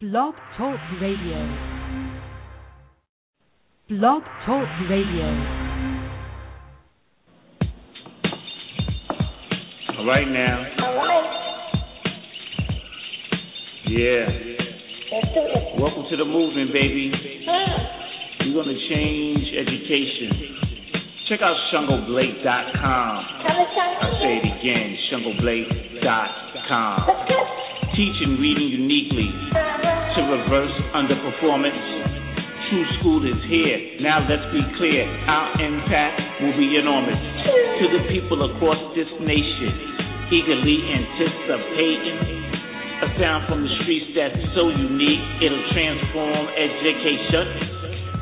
Blog Talk Radio. Blog Talk Radio. All right now. All right. Yeah. Let's do it. Welcome to the movement, baby. We're going to change education. Check out shangoblake.com. Tell I something. say it again, shangoblake.com. Let's. Teaching reading uniquely Uh-huh. to reverse underperformance. True school is here. Now let's be clear. Our impact will be enormous. To the people across this nation, eagerly anticipating a sound from the streets that's so unique, it'll transform education.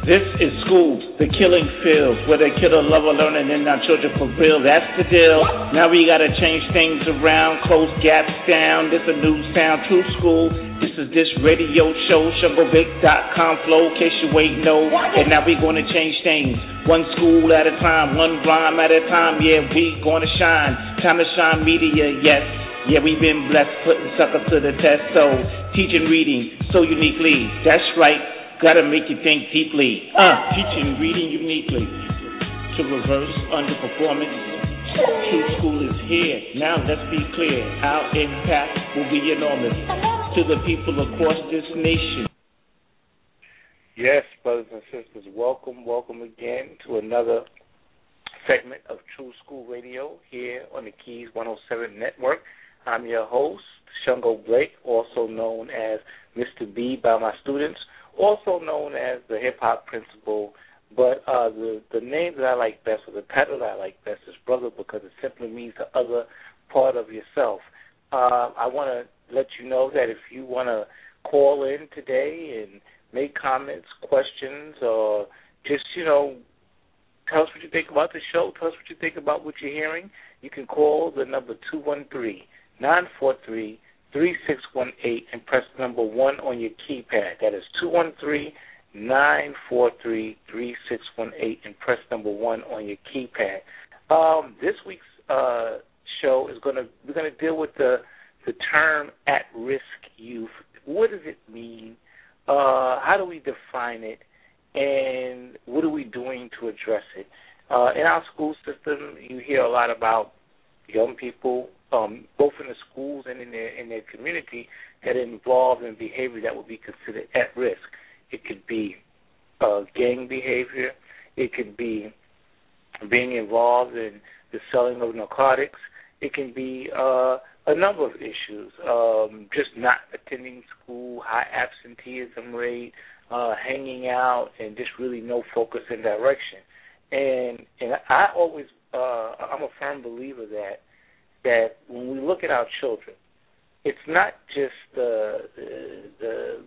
This is school, the killing field, where they kill the love of learning and our children for real. That's the deal. Now we gotta change things around, close gaps down. This a new sound, true school. This is this radio show, ShangoBlake.com flow, in case you ain't know. And now we gonna change things, one school at a time, one rhyme at a time. Yeah, we gonna shine. Time to shine media, yes. Yeah, we've been blessed putting suckers to the test. So, teaching reading so uniquely. That's right. Gotta make you think deeply. Uh, teaching reading uniquely to reverse underperformance. True school is here. Now let's be clear. Our impact will be enormous to the people across this nation. Yes, brothers and sisters, welcome, welcome again to another segment of True School Radio here on the Keys 107 Network. I'm your host, Shango Blake, also known as Mr. B by my students, also known as the Hip Hop Principal. But uh, the the name that I like best, or the title that I like best, is Brother because it simply means the other part of yourself. Uh, I want to let you know that if you want to call in today and make comments, questions, or just, you know, tell us what you think about the show, tell us what you think about what you're hearing, you can call the number 213 943 3618 and press number 1 on your keypad. That is 213 943 3618 and press number 1 on your keypad. Um, this week's uh, show is going to, we're going to deal with the, the term at risk youth. What does it mean? Uh, how do we define it? And what are we doing to address it? Uh, in our school system, you hear a lot about young people, um, both in the schools and in their in their community, that are involved in behavior that would be considered at risk. It could be uh, gang behavior. It could be being involved in the selling of narcotics. It can be uh, a number of issues, um, just not attending school, high absenteeism rate, uh, hanging out, and just really no focus and direction. And and I always uh, I'm a firm believer that that when we look at our children, it's not just the the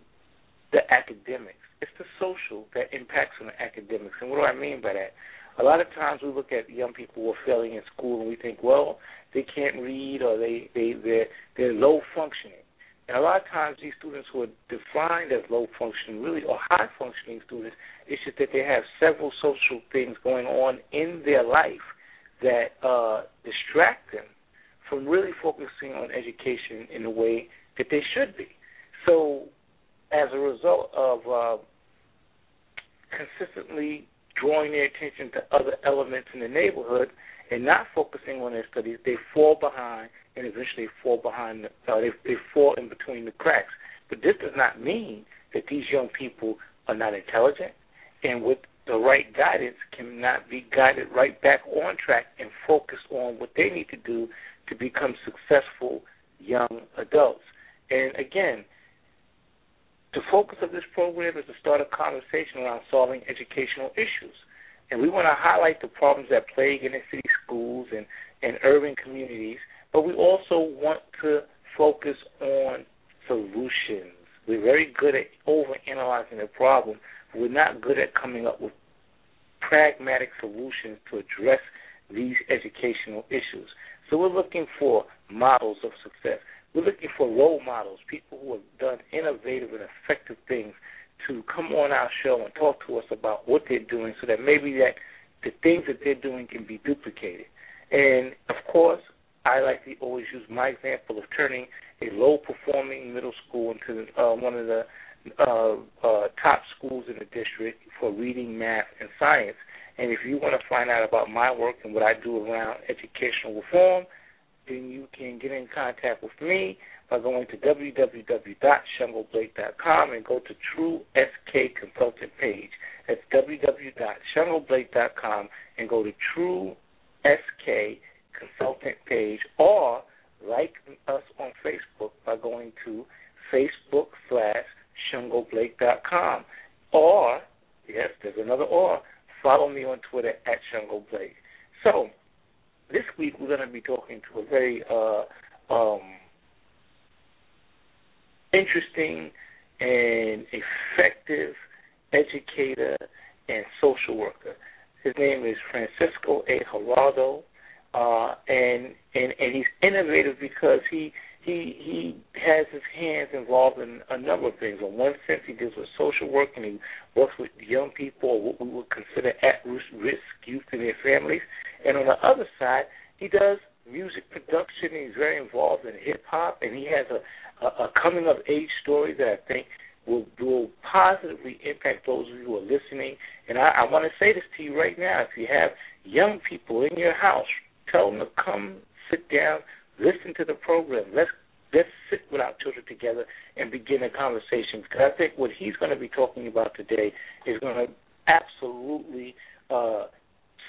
the academics, it's the social that impacts on the academics. And what do I mean by that? A lot of times we look at young people who are failing in school and we think, well, they can't read or they they they're, they're low functioning. And a lot of times these students who are defined as low functioning, really, or high functioning students, it's just that they have several social things going on in their life that uh, distract them from really focusing on education in the way that they should be. So, as a result of uh, consistently drawing their attention to other elements in the neighborhood and not focusing on their studies, they fall behind and eventually fall behind. Uh, they, they fall in between the cracks. But this does not mean that these young people are not intelligent, and with the right guidance, cannot be guided right back on track and focused on what they need to do to become successful young adults. And again, the focus of this program is to start a conversation around solving educational issues. And we want to highlight the problems that plague inner city schools and, and urban communities, but we also want to focus on solutions. We're very good at overanalyzing the problem, we're not good at coming up with pragmatic solutions to address these educational issues. So we're looking for models of success. We're looking for role models, people who have done innovative and effective things to come on our show and talk to us about what they're doing so that maybe that the things that they're doing can be duplicated. And of course, I like to always use my example of turning a low performing middle school into uh, one of the uh, uh, top schools in the district for reading, math, and science. And if you want to find out about my work and what I do around educational reform, then you can get in contact with me by going to www.shangoblake.com and go to True SK Consultant page. That's www.shangoblake.com and go to True SK Consultant page or like us on Facebook by going to Facebook slash shangoblake.com. Or, yes, there's another or, follow me on Twitter at Blake. So, this week we're going to be talking to a very uh, um, interesting and effective educator and social worker. His name is Francisco A. Hiraldo, uh, and and and he's innovative because he he he has his hands involved in a number of things. In one sense, he deals with social work and he works with young people or what we would consider at-risk youth and their families. And on the other side, he does music production. He's very involved in hip hop, and he has a, a, a coming of age story that I think will will positively impact those of you who are listening. And I, I want to say this to you right now: if you have young people in your house, tell them to come sit down listen to the program. Let's let's sit with our children together and begin a conversation. Because I think what he's going to be talking about today is going to absolutely uh,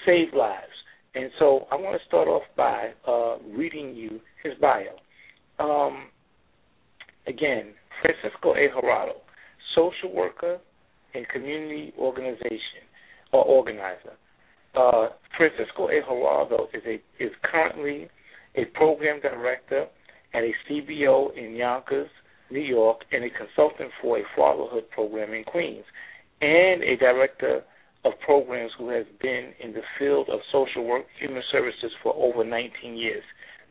save lives. And so I want to start off by uh, reading you his bio. Um, again, Francisco A. Hiraldo, social worker and community organization or organizer. Uh, Francisco A. Hiraldo is a is currently a program director at a CBO in Yonkers, New York, and a consultant for a fatherhood program in Queens, and a director of programs who has been in the field of social work, human services for over 19 years.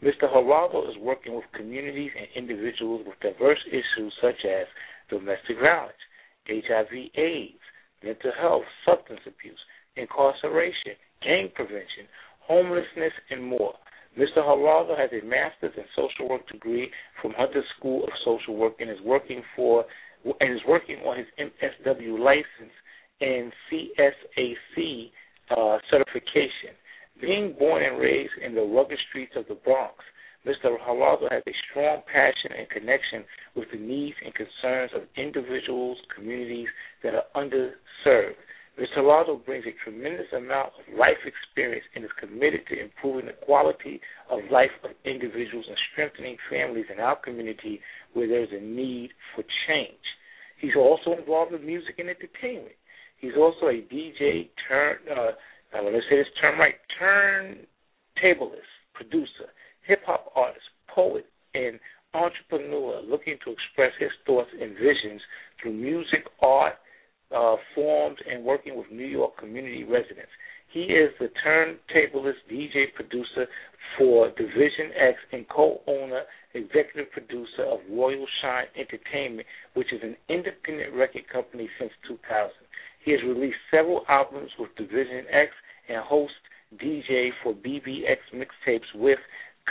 Mr. Hiraldo is working with communities and individuals with diverse issues such as domestic violence, HIV, AIDS, mental health, substance abuse, incarceration, gang prevention, homelessness, and more. Mr. Hiraldo has a master's in social work degree from Hunter School of Social Work and is working for and is working on his MSW license and CSAC uh, certification. Being born and raised in the rugged streets of the Bronx, Mr. Hiraldo has a strong passion and connection with the needs and concerns of individuals, communities that are underserved. Mr. Hiraldo brings a tremendous amount of life experience and is committed to improving the quality of life of individuals and strengthening families in our community where there's a need for change. He's also involved in music and entertainment. He's also a DJ, turn, uh, uh, let me say this term right, turntablist, producer, hip hop artist, poet, and entrepreneur looking to express his thoughts and visions through music, art, uh, formed and working with New York community residents. He is the turntablist DJ producer for Division X and co-owner, executive producer of Royal Shine Entertainment, which is an independent record company since 2000. He has released several albums with Division X and hosts DJ for BBX mixtapes with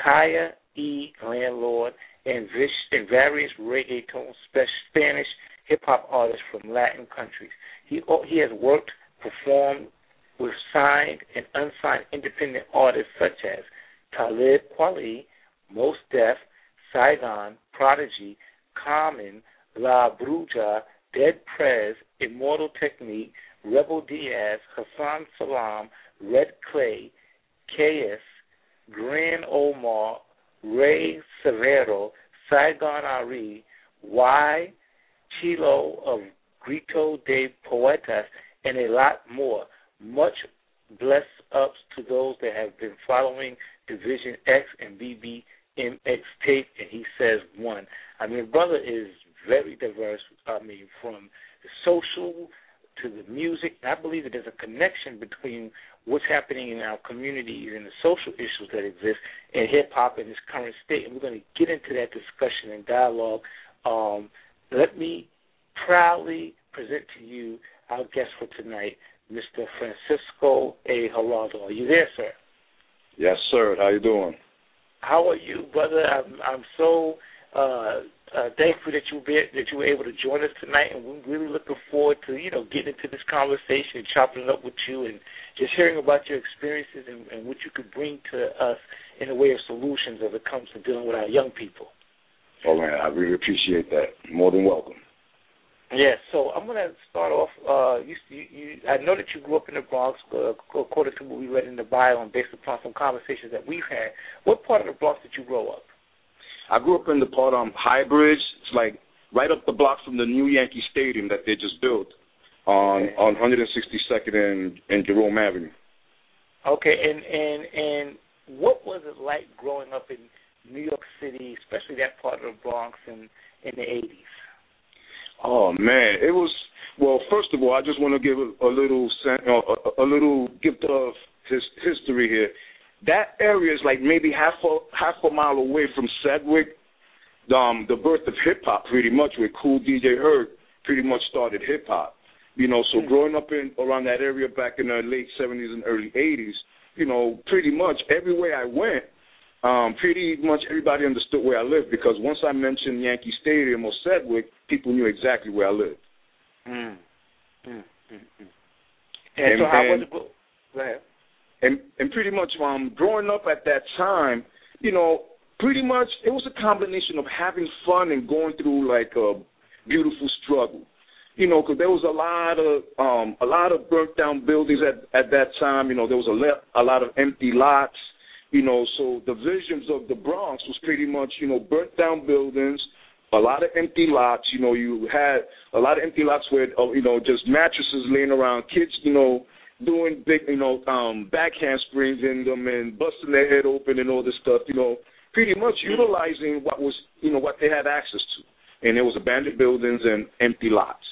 Kaya E. Landlord and, and various reggaeton Spanish hip hop artists from Latin countries. He he has worked, performed with signed and unsigned independent artists such as Talib Kweli, Mos Def, Saigon, Prodigy, Common, La Bruja, Dead Prez, Immortal Technique, Rebel Diaz, Hasan Salaam, Red Clay, KS, Grand Omar, Ray Severo, Saigon Ari, Y, Chilo of Grito de Poetas, and a lot more. Much bless ups to those that have been following Division X and BBMX tape, and he says one. I mean, brother is very diverse. I mean, from the social to the music. I believe that there's a connection between what's happening in our communities and the social issues that exist in hip hop in its current state. And we're going to get into that discussion and dialogue. Um, let me proudly present to you our guest for tonight, Mr. Francisco A. Hiraldo. Are you there, sir? Yes, sir. How you doing? How are you, brother? I'm I'm so uh, uh, thankful that you be, that you were able to join us tonight, and we're really looking forward to you know getting into this conversation, and chopping it up with you, and just hearing about your experiences and, and what you could bring to us in the way of solutions as it comes to dealing with our young people. Oh man, I really appreciate that. More than welcome. Yeah, so I'm gonna start off. Uh, you, you, you, I know that you grew up in the Bronx, uh, according to what we read in the bio, and based upon some conversations that we've had. What part of the Bronx did you grow up? I grew up in the part um High Bridge. It's like right up the block from the new Yankee Stadium that they just built on Okay. on 162nd and and Jerome Avenue. Okay, and and and what was it like growing up in New York City, especially that part of the Bronx in in the '80s? Oh man, it was well. First of all, I just want to give a, a little uh, a, a little gift of his history here. That area is like maybe half a half a mile away from Sedgwick, um, the birth of hip hop, pretty much, where Kool DJ Herc pretty much started hip hop. You know, so Mm. growing up in around that area back in the late seventies and early eighties, you know, pretty much everywhere I went, um, pretty much everybody understood where I lived because once I mentioned Yankee Stadium or Sedgwick, people knew exactly where I lived. Mm. Mm, mm, mm. And, And- so, how was it? Go ahead. and and pretty much um growing up at that time, you know, pretty much it was a combination of having fun and going through like a beautiful struggle. You know, because there was a lot of um a lot of burnt down buildings at at that time. You know, there was a le- a lot of empty lots. You know, so the visions of the Bronx was pretty much you know burnt down buildings, a lot of empty lots. You know, you had a lot of empty lots where uh, you know just mattresses laying around, kids you know doing big, you know, um, backhand springs in them and busting their head open and all this stuff, you know, pretty much utilizing what was, you know, what they had access to. And it was abandoned buildings and empty lots.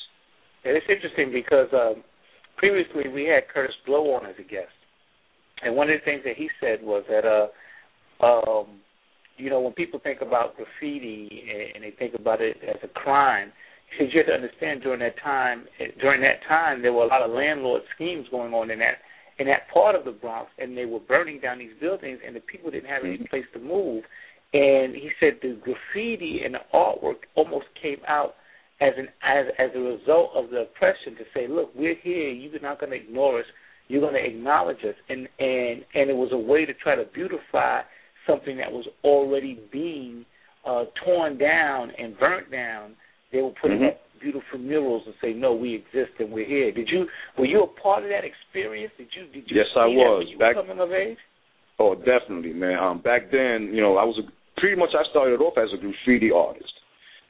And it's interesting because um, previously we had Kurtis Blow on as a guest, and one of the things that he said was that, uh, um, you know, when people think about graffiti and, and they think about it as a crime, he said you have to understand during that time, during that time, there were a lot of landlord schemes going on in that in that part of the Bronx, and they were burning down these buildings, and the people didn't have any place to move. And he said the graffiti and the artwork almost came out as an as as a result of the oppression to say, look, we're here. You're not going to ignore us. You're going to acknowledge us, and and and it was a way to try to beautify something that was already being uh, torn down and burnt down. They were putting Mhm. up beautiful murals and say, no, we exist and we're here. Did you were you a part of that experience? Did you did you Yes, I was. Back- coming of age? Oh, definitely, man. Um, back then, you know, I was a, pretty much I started off as a graffiti artist.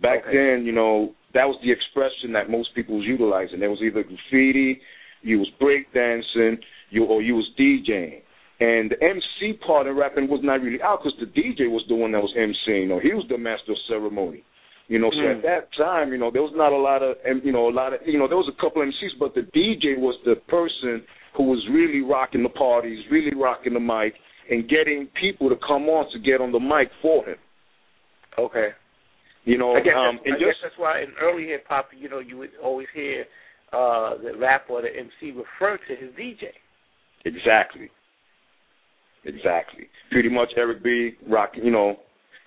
Back Okay. then, you know, that was the expression that most people was utilizing. There was either graffiti, you was breakdancing, you or you was DJing. And the MC part of rapping was not really out because the DJ was the one that was MCing. You know, he was the master of ceremony. You know, so Mm. at that time, you know, there was not a lot of, and you know, a lot of, you know, there was a couple of MCs, but the DJ was the person who was really rocking the parties, really rocking the mic, and getting people to come on to get on the mic for him. Okay. You know, I guess, um, I guess that's why in early hip hop, you know, you would always hear uh, the rapper or the MC refer to his DJ. exactly, exactly. Pretty much Eric B. Rock, you know,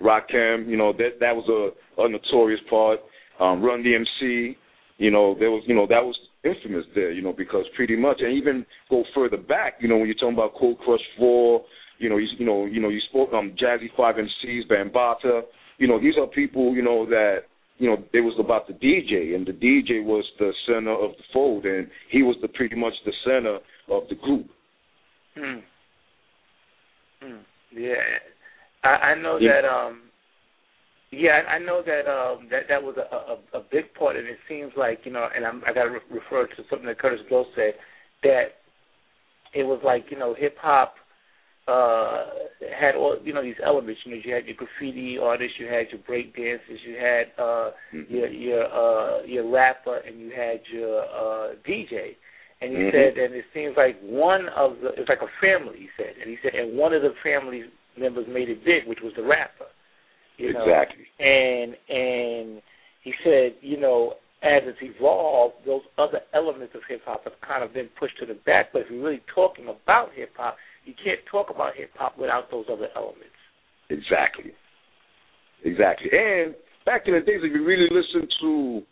Rakim, you know, that that was a, a notorious part. Um, Run DMC, you know, there was, you know, that was infamous there, you know, because pretty much, and even go further back, you know, when you're talking about Cold Crush Four, you know, you, you know, you know, you spoke um Jazzy Five MCs, Bambaataa, you know, these are people, you know, that you know, it was about the DJ, and the DJ was the center of the fold, and he was the pretty much the center of the group. Hmm. Hmm. Yeah, I, I know Yeah. that. um Yeah, I I know that um that that was a, a a big part, and it seems like you know, and I'm, I got to re- refer to something that Kurtis Blow said that it was like you know hip hop uh had all you know these elements. You know, you had your graffiti artists, you had your break dancers, you had uh Mhm. your your uh your rapper, and you had your uh DJ. And he Mhm. said, and it seems like one of the it's like a family. He said, and he said, and one of the family members made it big, which was the rapper. You know? exactly. And and he said, you know, as it's evolved, those other elements of hip hop have kind of been pushed to the back. But if you're really talking about hip hop, you can't talk about hip hop without those other elements. Exactly. Exactly. And back in the days, if you really listen to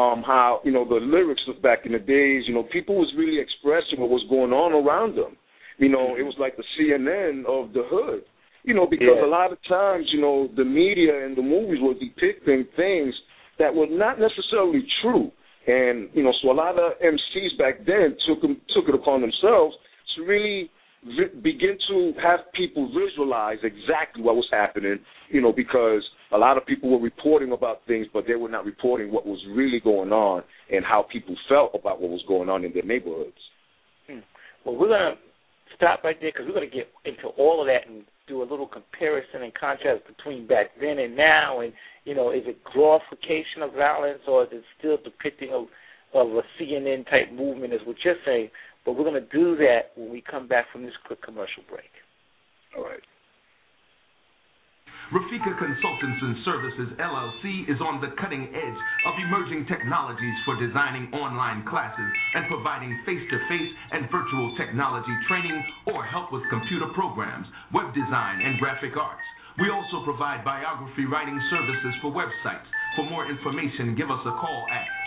um, how you know the lyrics of back in the days, you know, people was really expressing what was going on around them. You know, it was like the CNN of the hood. You know, because Yeah. a lot of times, you know, the media and the movies were depicting things that were not necessarily true. And you know, so a lot of MCs back then took 'em- took it upon themselves to really begin to have people visualize exactly what was happening. You know, because a lot of people were reporting about things, but they were not reporting what was really going on and how people felt about what was going on in their neighborhoods. Hmm. Well, we're going to stop right there because we're going to get into all of that and do a little comparison and contrast between back then and now. And, you know, is it glorification of violence or is it still depicting of, of a CNN type movement, is what you're saying? But we're going to do that when we come back from this quick commercial break. All right. Rafika Consultants and Services LLC is on the cutting edge of emerging technologies for designing online classes and providing face to face and virtual technology training or help with computer programs, web design, and graphic arts. We also provide biography writing services for websites. For more information, give us a call at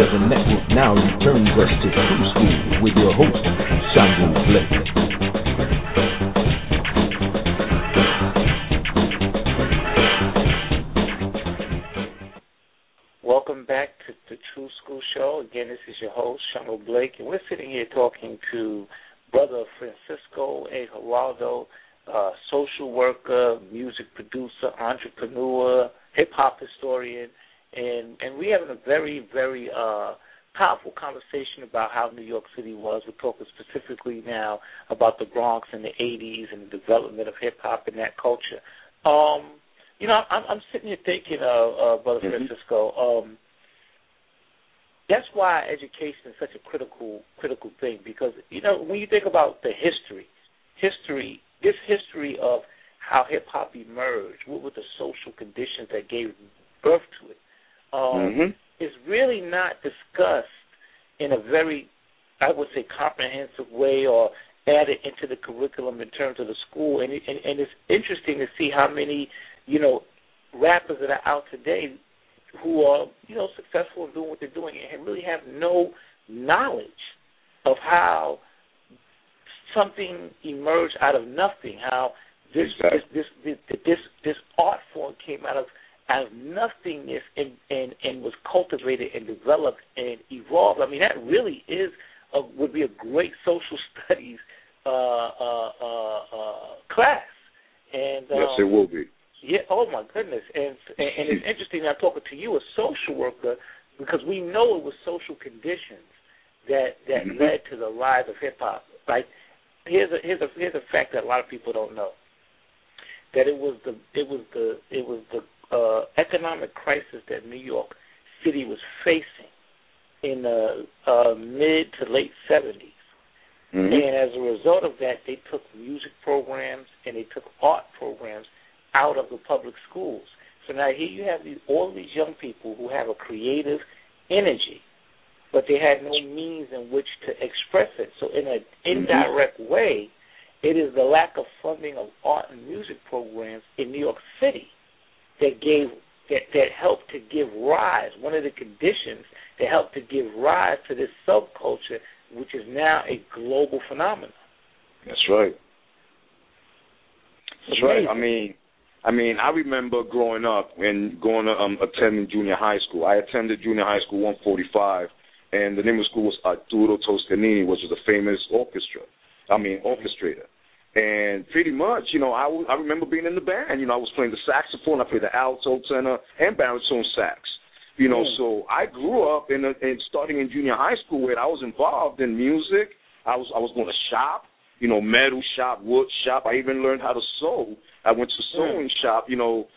7 Network now returns us to True School with your host, Shango Blake. Welcome back to the True School Show. Again, this is your host, Shango Blake, and we're sitting here talking to Brother Francisco A. Hiraldo, uh, social worker, music producer, entrepreneur, hip hop historian and and we're having a very, very uh, powerful conversation about how New York City was. We're talking specifically now about the Bronx in the 80s and the development of hip hop and that culture. Um, you know, I'm, I'm sitting here thinking, uh, uh, Brother Mhm. Francisco, um, that's why education is such a critical critical thing because you know when you think about the history, history, this history of how hip hop emerged, what were the social conditions that gave birth to it, um, Mhm. is really not discussed in a very, I would say, comprehensive way or added into the curriculum in terms of the school. And, and and it's interesting to see how many, you know, rappers that are out today who are, you know, successful in doing what they're doing and really have no knowledge of how something emerged out of nothing. How this Exactly. this, this this this this art form came out of out of nothingness and and and was cultivated and developed and evolved. I mean, that really is a, would be a great social studies uh, uh, uh, uh, class. And um, Yes, it will be. yeah. Oh my goodness. And and, and it's interesting. I'm talking to you, a social worker, because we know it was social conditions that that Mhm. led to the rise of hip hop. Like here's a here's a here's a fact that a lot of people don't know. That it was the it was the it was the uh, economic crisis that New York City was facing in the uh, mid to late 70s. Mhm. And as a result of that, they took music programs and they took art programs out of the public schools. So now here you have these all these young people who have a creative energy, but they had no means in which to express it. So in an indirect mm-hmm. way, it is the lack of funding of art and music programs in New York City that gave that, that helped to give rise, one of the conditions that helped to give rise to this subculture, which is now a global phenomenon. That's right. That's right. I mean, I mean, I remember growing up and going to um, attending junior high school. I attended junior high school 145, and the name of the school was Arturo Toscanini, which was a famous orchestra. I mean, orchestrator. And pretty much, you know, I, I remember being in the band. You know, I was playing the saxophone, I played the alto, tenor, and baritone sax. You know, mm. so I grew up in, a, in starting in junior high school where I was involved in music. I was I was going to shop, you know, metal shop, wood shop. I even learned how to sew. I went to sewing mm. shop, you know,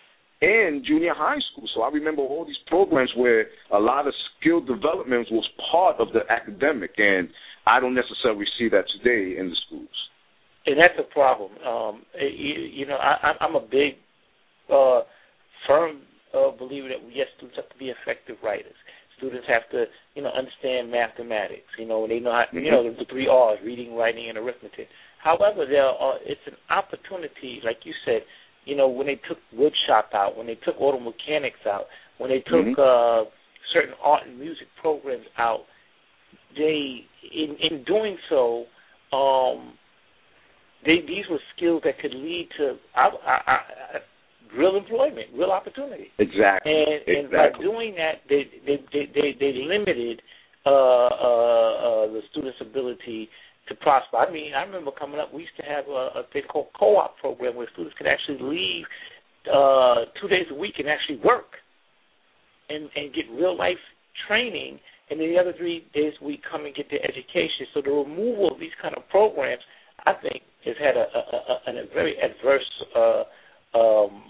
in junior high school. So I remember all these programs where a lot of skill development was part of the academic, and I don't necessarily see that today in the schools and that's a problem. Um, you, you know, I, I'm a big, uh, firm uh, believer that yes, students have to be effective writers. Students have to, you know, understand mathematics. You know, they know how, you know, the, three R's: reading, writing, and arithmetic. However, there are, it's an opportunity, like you said, you know, when they took wood shop out, when they took auto mechanics out, when they took mm-hmm. uh, certain art and music programs out, they, in in doing so, um, they, these were skills that could lead to I, I, I, real employment, real opportunity. Exactly. And, and exactly. by doing that, they they they they, they limited uh, uh, uh, the students' ability to prosper. I mean, I remember coming up, we used to have a, a thing called co-op program where students could actually leave uh, two days a week and actually work and and get real life training, and then the other three days a week come and get their education. So the removal of these kind of programs, I think, has had a, a, a, a very adverse uh, um,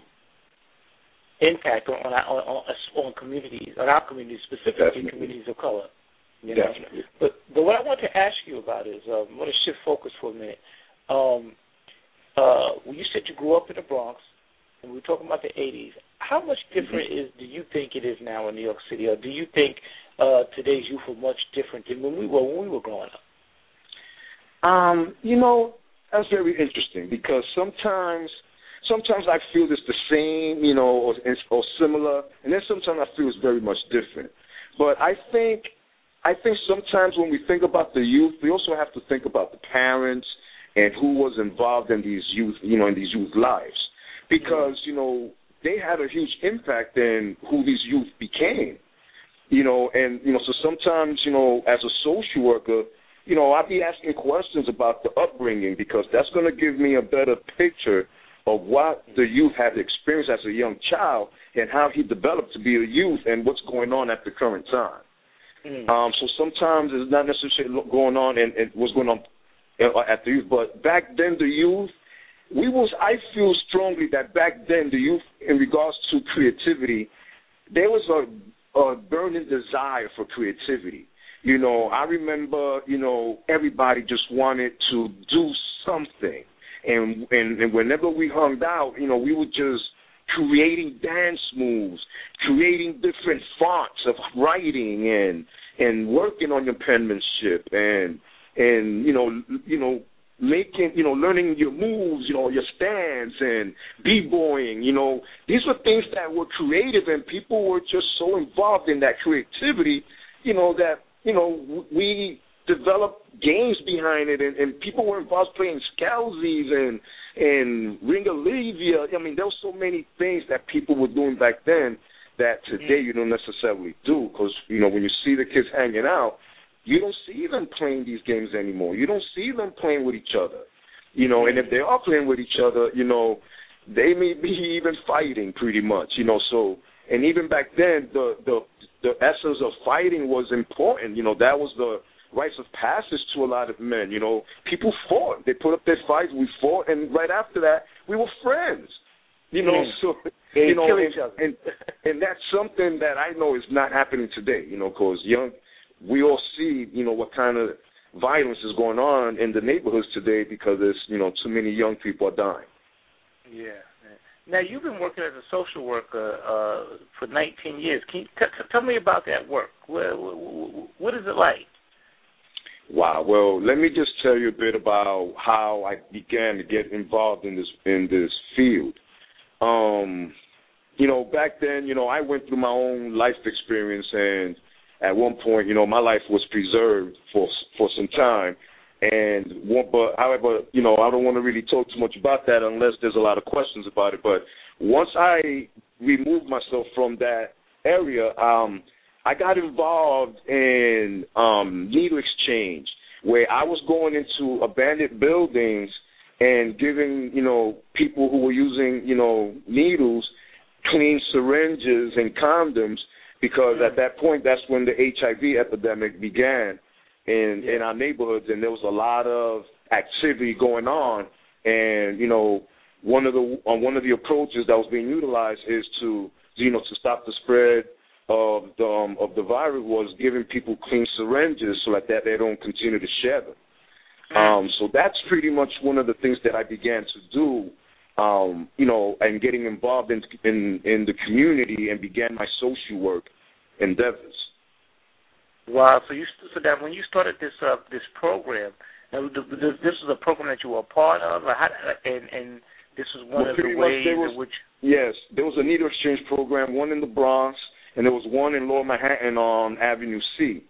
impact on on, on on communities, on our communities, specifically Definitely. communities of color. You know? Definitely. But but what I want to ask you about is um, I want to shift focus for a minute. Um, uh, when you said you grew up in the Bronx, and we were talking about the '80s, how much different mm-hmm. is do you think it is now in New York City, or do you think uh, today's youth are much different than when we were when we were growing up? Um, you know, that's very interesting because sometimes sometimes I feel it's the same, you know, or, or similar, and then sometimes I feel it's very much different. But I think I think sometimes when we think about the youth, we also have to think about the parents and who was involved in these youth, you know, in these youth lives, because you know they had a huge impact in who these youth became, you know, and you know, so sometimes you know, as a social worker, you know, I'll be asking questions about the upbringing because that's going to give me a better picture of what the youth had experienced as a young child and how he developed to be a youth and what's going on at the current time. Mm. Um, so sometimes it's not necessarily going on and, and what's going on at the youth, but back then the youth, we was I feel strongly that back then the youth, in regards to creativity, there was a, a burning desire for creativity. You know, I remember, you know, everybody just wanted to do something. And and, and whenever we hung out, you know, we were just creating dance moves, creating different fonts of writing and and working on your penmanship and and you know you know making you know learning your moves you know your stance and b-boying you know these were things that were creative and people were just so involved in that creativity you know that you know, we developed games behind it, and, and people were involved playing Scalzies and and Ringolevio. I mean, there were so many things that people were doing back then that today mm. you don't necessarily do because you know when you see the kids hanging out, you don't see them playing these games anymore. You don't see them playing with each other. You know, and if they are playing with each other, you know, they may be even fighting pretty much. You know, so and even back then the the the essence of fighting was important. You know, that was the rites of passage to a lot of men. You know, people fought. They put up their fights. We fought, and right after that, we were friends. You know, mm. so they you know, and, and and that's something that I know is not happening today. You know, because young, we all see, you know, what kind of violence is going on in the neighborhoods today because there's, you know, too many young people are dying. Yeah. Now you've been working as a social worker uh, for 19 years. Can you t- t- tell me about that work? What, what, what is it like? Wow. Well, let me just tell you a bit about how I began to get involved in this in this field. Um, you know, back then, you know, I went through my own life experience, and at one point, you know, my life was preserved for for some time. And one, but however, you know, I don't want to really talk too much about that unless there's a lot of questions about it. But once I removed myself from that area, um, I got involved in um, needle exchange, where I was going into abandoned buildings and giving, you know, people who were using, you know, needles, clean syringes and condoms, because at that point, that's when the HIV epidemic began in in our neighborhoods, and there was a lot of activity going on. And you know, one of the uh, one of the approaches that was being utilized is to you know to stop the spread of the um, of the virus was giving people clean syringes so that, that they don't continue to share them. Um, so that's pretty much one of the things that I began to do, um, you know, and getting involved in in in the community and began my social work endeavors. Wow. So you so that when you started this uh, this program, now, th- th- this was a program that you were a part of, or how, and and this was one Well, of the ways was- in which. Yes, there was a needle exchange program, one in the Bronx, and there was one in Lower Manhattan on Avenue C.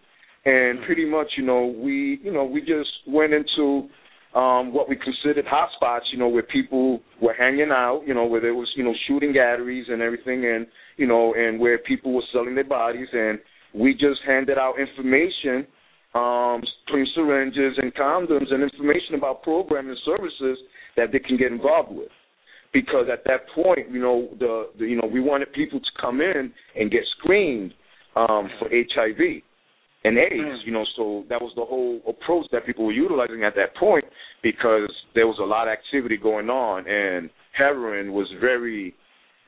And pretty much, you know, we, you know, we just went into um what we considered hotspots, you know, where people were hanging out, you know, where there was, you know, shooting galleries and everything, and you know, and where people were selling their bodies, and we just handed out information, um, clean syringes and condoms, and information about programs and services that they can get involved with because at that point, you know, the, the you know we wanted people to come in and get screened um, for HIV and AIDS. You know, so that was the whole approach that people were utilizing at that point because there was a lot of activity going on, and heroin was very.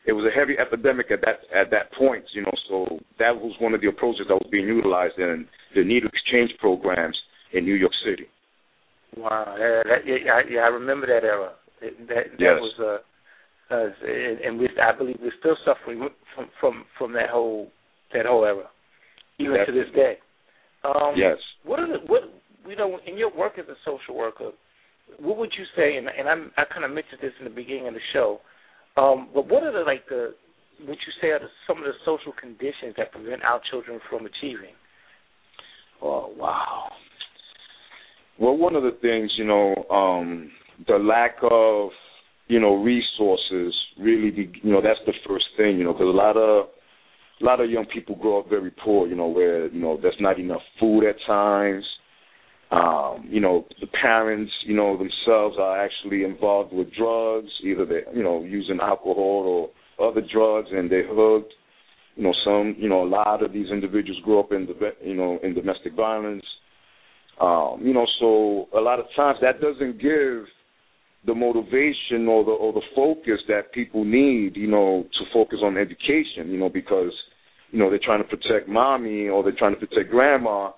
It was a heavy epidemic at that at that point, you know. So that was one of the approaches that was being utilized in the needle exchange programs in New York City. Wow. That, that, yeah, I, yeah, I remember that era. That that Yes. was uh, uh, and, and we I believe we're still suffering from from from that whole that whole era, even to this day. Um, Yes. What are the what you know in your work as a social worker? What would you say? And, and I'm, I kind of mentioned this in the beginning of the show. Um, but what are the like the what you say are the, some of the social conditions that prevent our children from achieving? Oh wow. Well, one of the things, you know, um, the lack of, you know, resources really, be, you know, that's the first thing, you know, because a lot of, a lot of young people grow up very poor, you know, where you know there's not enough food at times. Um, you know, the parents, you know, themselves are actually involved with drugs, either they, you know, using alcohol or other drugs, and they're hooked. You know, some, you know, a lot of these individuals grow up in the, you know, in domestic violence. Um, you know, so a lot of times that doesn't give the motivation or the or the focus that people need, you know, to focus on education, you know, because, you know, they're trying to protect mommy or they're trying to protect grandma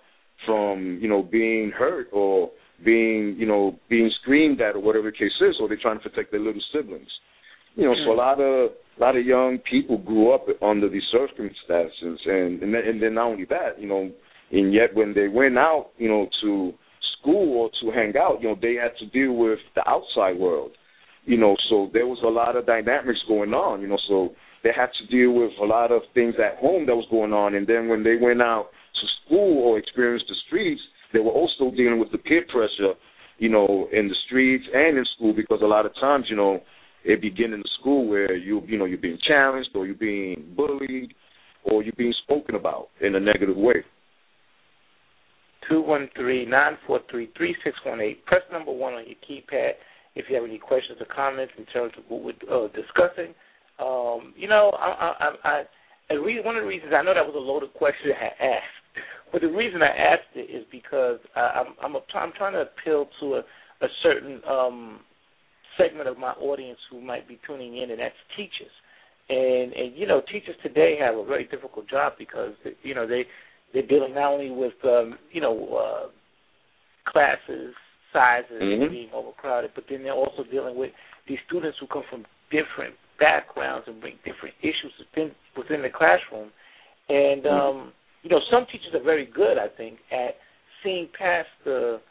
from, you know, being hurt or being, you know, being screamed at or whatever the case is, or they're trying to protect their little siblings. You know, so a mm. lot of a lot of young people grew up under these circumstances, and and then, and then not only that, you know, and yet when they went out, you know, to school or to hang out, you know, they had to deal with the outside world. You know, so there was a lot of dynamics going on, you know, so they had to deal with a lot of things at home that was going on and then when they went out to school or experienced the streets, they were also dealing with the peer pressure, you know, in the streets and in school because a lot of times, you know, it begin in the school where you you know, you're being challenged or you're being bullied or you're being spoken about in a negative way. Two one three nine four three three six one eight. Press number one on your keypad if you have any questions or comments in terms of what we're uh, discussing. Um, you know, I, I, I, I one of the reasons I know that was a loaded question I had asked, but the reason I asked it is because I, I'm I'm, a, I'm trying to appeal to a, a certain um, segment of my audience who might be tuning in, and that's teachers. And and you know, teachers today have a very difficult job because you know they they're dealing not only with um, you know uh, classes sizes Mhm. being overcrowded, but then they're also dealing with these students who come from different backgrounds and bring different issues within within the classroom. And Mm-hmm. You know, some teachers are very good, I think, at seeing past the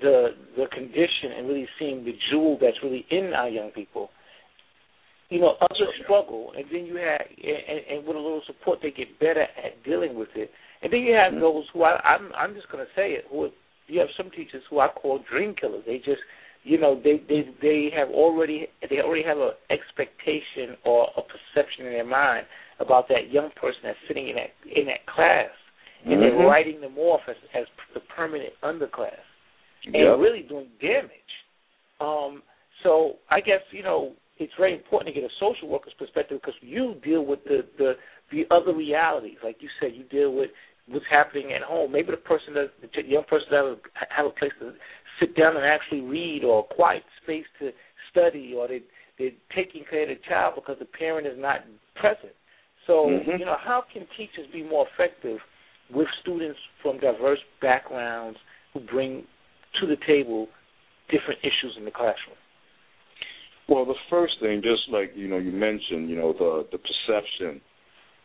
the the condition and really seeing the jewel that's really in our young people. You know, others struggle, and then you have, and, and with a little support, they get better at dealing with it. And then you have mm-hmm. those who I, I'm, I'm just going to say it. Who you have some teachers who I call dream killers. They just, you know, they they they have already they already have an expectation or a perception in their mind about that young person that's sitting in that in that class, and they're Mhm. writing them off as as the permanent underclass and Yep. really doing damage. Um, so I guess you know it's very important to get a social worker's perspective because you deal with the the the other realities, like you said, you deal with what's happening at home. Maybe the person, does, the young person doesn't have a place to sit down and actually read, or a quiet space to study, or they they're taking care of the child because the parent is not present. So Mhm. you know, how can teachers be more effective with students from diverse backgrounds who bring to the table different issues in the classroom? Well, the first thing, just like you know, you mentioned, you know, the the perception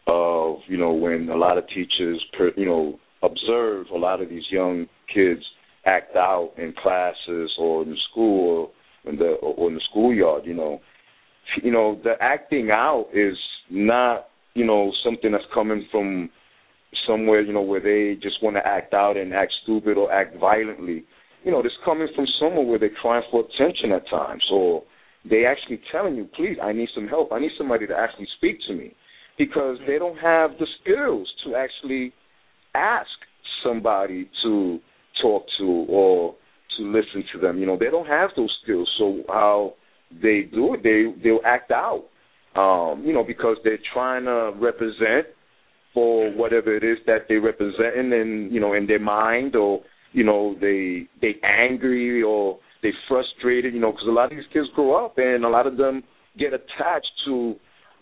of you know when a lot of teachers, per, you know, observe a lot of these young kids act out in classes or in school or in the or in the schoolyard. You know, you know, the acting out is not you know something that's coming from somewhere you know where they just want to act out and act stupid or act violently. You know, this coming from somewhere where they're crying for attention at times or they actually telling you, please, I need some help. I need somebody to actually speak to me because they don't have the skills to actually ask somebody to talk to or to listen to them. You know, they don't have those skills. So how they do it, they they'll act out. Um, you know, because they're trying to represent for whatever it is that they represent in you know in their mind or you know they they angry or they frustrated you know because a lot of these kids grow up and a lot of them get attached to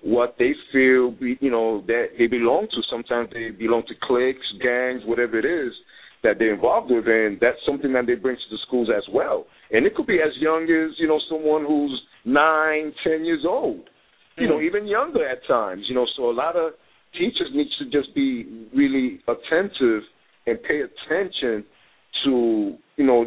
what they feel be, you know that they belong to. Sometimes they belong to cliques gangs whatever it is that they're involved with and that's something that they bring to the schools as well. And it could be as young as you know someone who's nine ten years old you hmm. know even younger at times you know. So a lot of teachers need to just be really attentive and pay attention to you know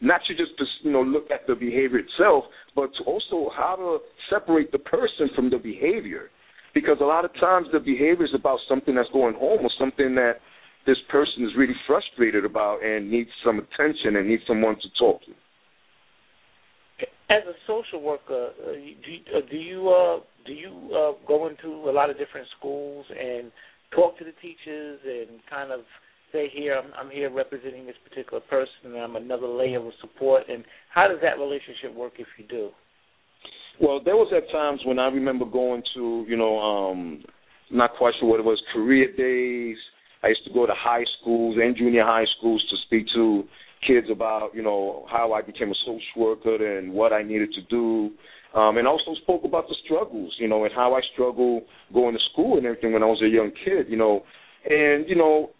not to just you know look at the behavior itself, but to also how to separate the person from the behavior, because a lot of times the behavior is about something that's going home or something that this person is really frustrated about and needs some attention and needs someone to talk to. As a social worker, uh, do you, uh, do you uh, do you uh, go into a lot of different schools and talk to the teachers and kind of say, "Here, I'm, I'm here representing this particular person, and I'm another layer of support." And how does that relationship work if you do? Well, there was at times when I remember going to, you know, um not quite sure what it was, career days. I used to go to high schools and junior high schools to speak to kids about, you know, how I became a social worker and what I needed to do. Um, and also spoke about the struggles, you know, and how I struggled going to school and everything when I was a young kid, you know. And, you know,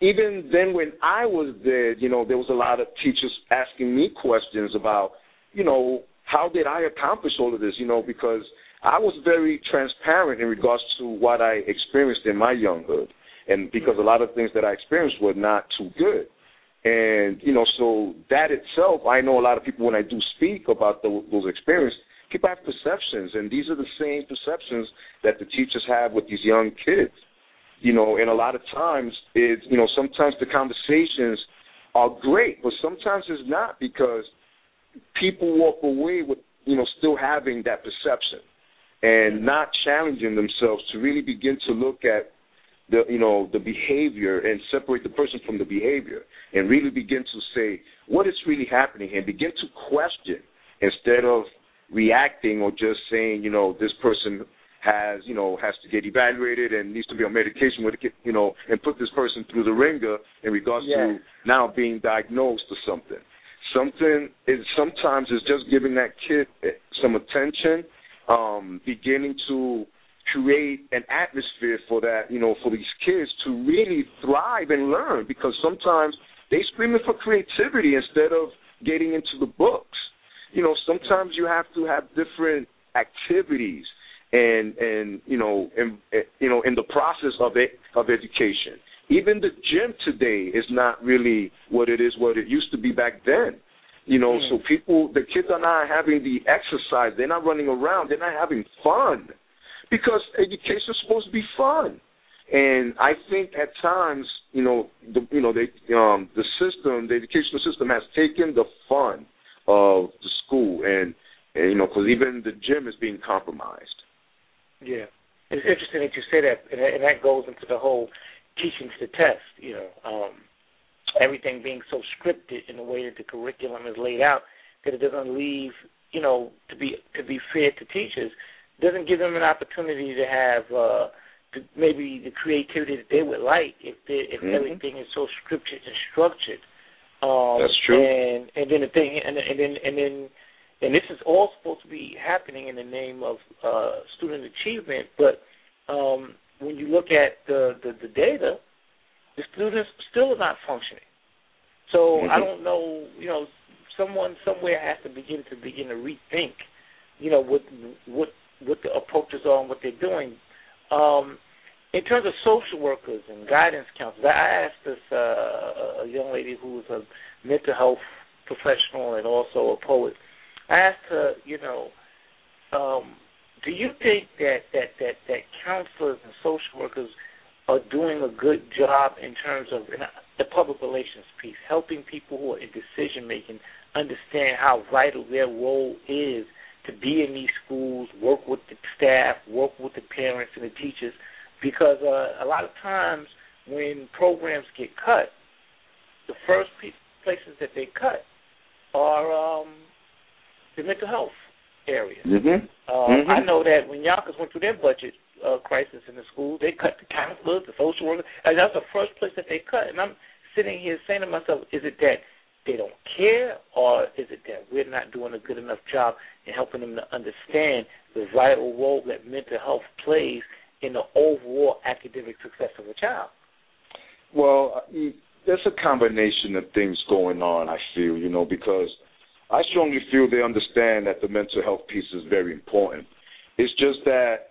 even then when I was there, you know, there was a lot of teachers asking me questions about, you know, how did I accomplish all of this, you know, because I was very transparent in regards to what I experienced in my younghood. And because a lot of things that I experienced were not too good. And, you know, so that itself, I know a lot of people when I do speak about the, those experiences, people have perceptions, and these are the same perceptions that the teachers have with these young kids. You know, and a lot of times it's, you know, sometimes the conversations are great, but sometimes it's not because people walk away with, you know, still having that perception and not challenging themselves to really begin to look at the you know the behavior and separate the person from the behavior and really begin to say what is really happening and begin to question instead of reacting or just saying you know this person has you know has to get evaluated and needs to be on medication with you know and put this person through the ringer in regards to now being diagnosed or something. Something is sometimes is just giving that kid some attention um beginning to create an atmosphere for that, you know, for these kids to really thrive and learn because sometimes they screaming for creativity instead of getting into the books. You know, sometimes you have to have different activities and and you know in, you know in the process of it of education. Even the gym today is not really what it is what it used to be back then. You know, Mm. so people, the kids are not having the exercise. They're not running around. They're not having fun because education is supposed to be fun. And I think at times, you know, the you know they um the system, the educational system has taken the fun of the school, and, and you know, because even the gym is being compromised. Yeah, it's interesting that you say that, and that, goes into the whole teaching to the test. You know, um, everything being so scripted in the way that the curriculum is laid out that it doesn't leave, you know, to be to be fair to teachers, doesn't give them an opportunity to have uh, to maybe the creativity that they would like if they, if Mhm. everything is so scripted and structured. Um, That's true. And and then the thing, and, and then and then and this is all supposed to be happening in the name of uh, student achievement, but um, when you look at the, the, the data, the students still are not functioning. So I Mhm. don't know, you know, someone somewhere has to begin to begin to rethink, you know, what what what the approaches are and what they're doing. Um, in terms of social workers and guidance counselors, I asked this uh, a young lady who was a mental health professional and also a poet. I asked her, you know, um, do you think that, that, that, that counselors and social workers are doing a good job in terms of the public relations piece, helping people who are in decision making understand how vital their role is to be in these schools, work with the staff, work with the parents and the teachers, because uh, a lot of times when programs get cut, the first pe- places that they cut are um, the mental health area. Mm-hmm. Uh, Mhm. I know that when Yonkers went through their budget uh, crisis in the school, they cut the counselors, the social workers, and that's the first place that they cut. And I'm sitting here saying to myself, is it that they don't care, or is it that we're not doing a good enough job in helping them to understand the vital role that mental health plays in the overall academic success of a child? Well, there's a combination of things going on. I feel, you know, because I strongly feel they understand that the mental health piece is very important. It's just that,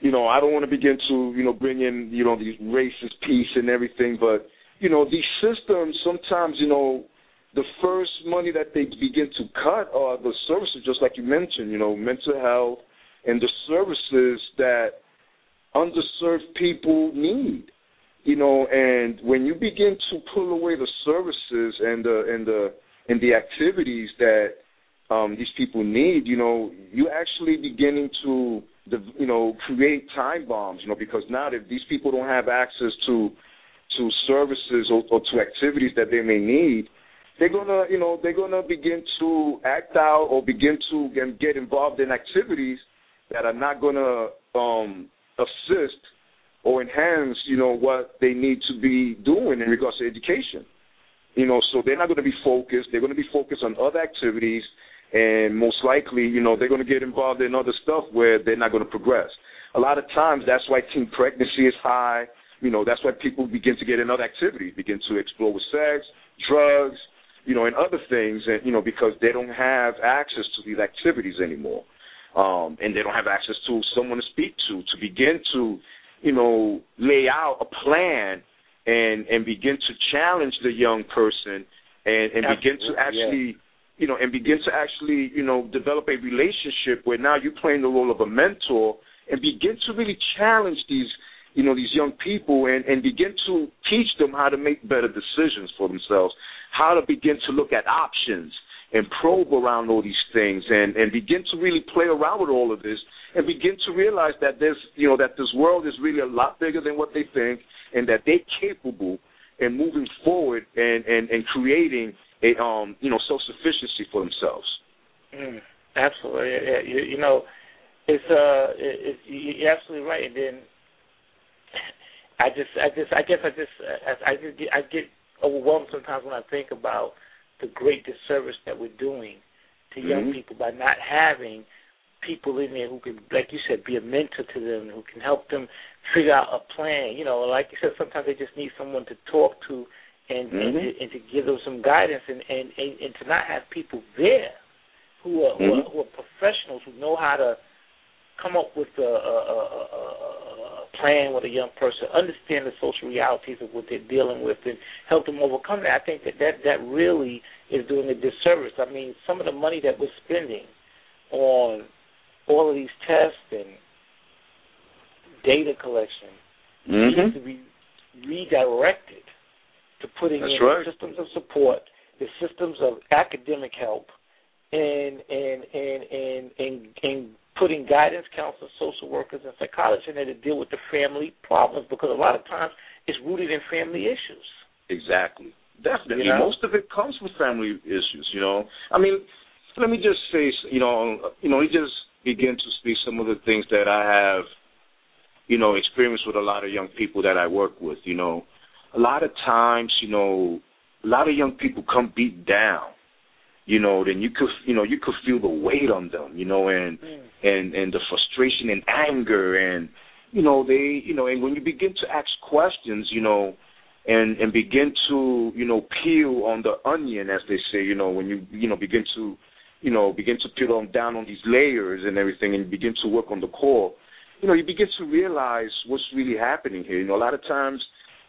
you know, I don't want to begin to, you know, bring in, you know, these racist piece and everything, but you know, these systems sometimes, you know, the first money that they begin to cut are the services, just like you mentioned, you know, mental health and the services that underserved people need you know, and when you begin to pull away the services and the and the and the activities that um, these people need, you know, you're actually beginning to, you know, create time bombs, you know, because now if these people don't have access to to services or, or to activities that they may need, they're gonna, you know, they're gonna begin to act out or begin to get involved in activities that are not gonna um, assist or enhance, you know, what they need to be doing in regards to education. You know, so they're not to be focused. They're to be focused on other activities, and most likely, you know, they're to get involved in other stuff where they're not to progress. A lot of times, that's why teen pregnancy is high. You know, that's why people begin to get in other activities, begin to explore with sex, drugs, you know, and other things, and you know, because they don't have access to these activities anymore, um, and they don't have access to someone to speak to to begin to you know, lay out a plan and and begin to challenge the young person and and begin to actually you know and begin to actually you know develop a relationship where now you're playing the role of a mentor and begin to really challenge these you know these young people and and begin to teach them how to make better decisions for themselves how to begin to look at options and probe around all these things and and begin to really play around with all of this and begin to realize that this you know that this world is really a lot bigger than what they think and that they're capable in moving forward and and and creating a um you know self sufficiency for themselves. Mm, absolutely. Yeah, you, you know it's uh it, it, you're absolutely right. And then i just i just i guess i just i, I just get i get overwhelmed sometimes when i think about the great disservice that we're doing to young Mhm. people by not having people in there who can, like you said, be a mentor to them, who can help them figure out a plan. You know, like you said, sometimes they just need someone to talk to and and, Mhm. to, and to give them some guidance, and and and, and to not have people there who are, who, are Mhm. who are professionals who know how to come up with a, a, a, a plan with a young person, understand the social realities of what they're dealing with, and help them overcome that. I think that that, that really is doing a disservice. I mean, some of the money that we're spending on all of these tests and data collection Mm-hmm. needs to be redirected to putting That's in right. systems of support, the systems of academic help, and and and and and, and putting guidance counselors, social workers, and psychologists in there to deal with the family problems because a lot of times it's rooted in family issues. Exactly. Definitely. You know? Most of it comes with family issues, you know. I mean, let me just say, you know, you know, me just begin to speak some of the things that I have, you know, experienced with a lot of young people that I work with, you know. A lot of times, you know, a lot of young people come beat down, you know, then you could, you know, you could feel the weight on them, you know, and and and the frustration and anger and you know they you know and when you begin to ask questions you know and and begin to you know peel on the onion as they say you know when you you know begin to you know begin to peel on down on these layers and everything and begin to work on the core you know you begin to realize what's really happening here you know a lot of times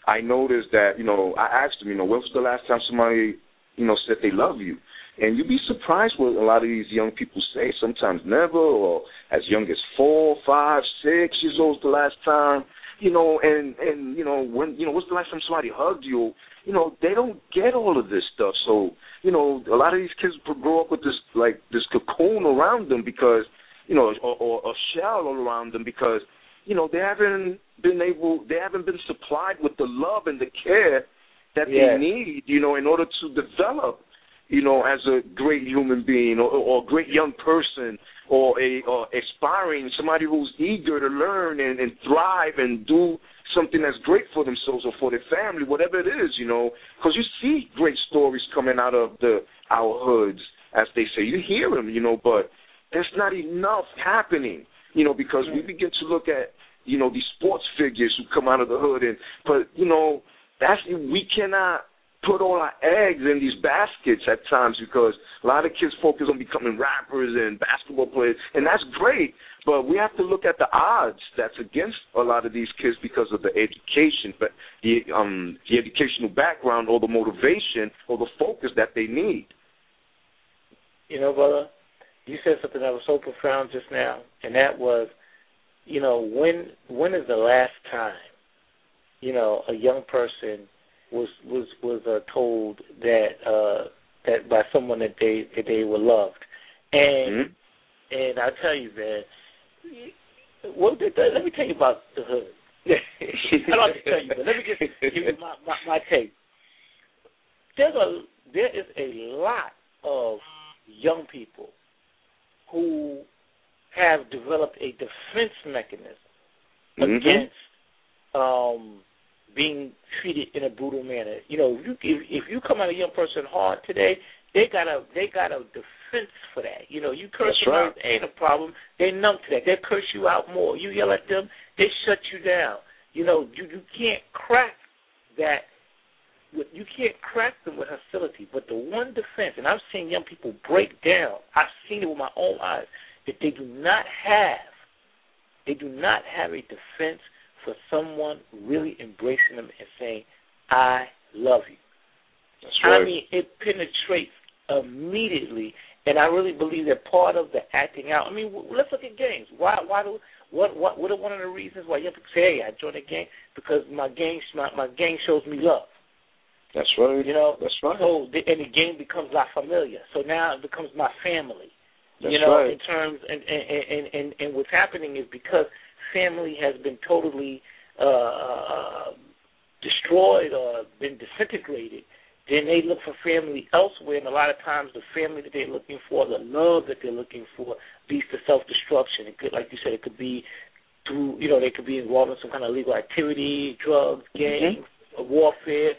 i noticed that you know i asked them you know when was the last time somebody you know said they love you and you'd be surprised what a lot of these young people say. Sometimes never, or as young as four, five, six years old the last time. You know, and and you know when you know what's the last time somebody hugged you? You know, they don't get all of this stuff. So you know, a lot of these kids grow up with this like this cocoon around them because you know, or, or a shell all around them because you know they haven't been able, they haven't been supplied with the love and the care that Yeah. they need. You know, in order to develop you know, as a great human being or, or a great young person or a or aspiring somebody who's eager to learn and, and thrive and do something that's great for themselves or for their family, whatever it is, you know, because you see great stories coming out of the our hoods, as they say. You hear them, you know, but there's not enough happening, you know, because we begin to look at you know these sports figures who come out of the hood, and but you know that's we cannot put all our eggs in these baskets at times because a lot of kids focus on becoming rappers and basketball players, and that's great. But we have to look at the odds that's against a lot of these kids because of the education, but the um the educational background or the motivation or the focus that they need. You know, brother, you said something that was so profound just now, and that was, you know, when when is the last time, you know, a young person was was was uh, told that uh that by someone that they that they were loved, and Mhm. and I tell you, man, well, let me tell you about the hood. I don't have to tell you, but let me just give you my, my my take. There's a there is a lot of young people who have developed a defense mechanism Mhm. against um, being treated in a brutal manner. You know, if you if, if you come at a young person hard today, they got a they got a defense for that. You know, you curse That's them right. out, ain't a problem. They numb to that. They curse you out more. You yell at them, they shut you down. You know, you you can't crack that. You can't crack them with hostility, but the one defense, and I've seen young people break down. I've seen it with my own eyes that they do not have. They do not have a defense for someone really embracing them and saying, "I love you." That's I mean, it penetrates immediately, and I really believe that part of the acting out. I mean, w- let's look at gangs. Why? Why do? What? What? What are one of the reasons why young people say, "Hey, I joined a gang because my gang, my, my gang shows me love." That's right. You know, That's right. So the, and the game becomes la familia. So now it becomes my family. That's you know, right. in terms and and, and and and what's happening is because family has been totally uh destroyed or been disintegrated, then they look for family elsewhere and a lot of times the family that they're looking for, the love that they're looking for leads to self destruction. It could like you said, it could be through you know, they could be involved in some kind of illegal activity, drugs, gangs, warfare,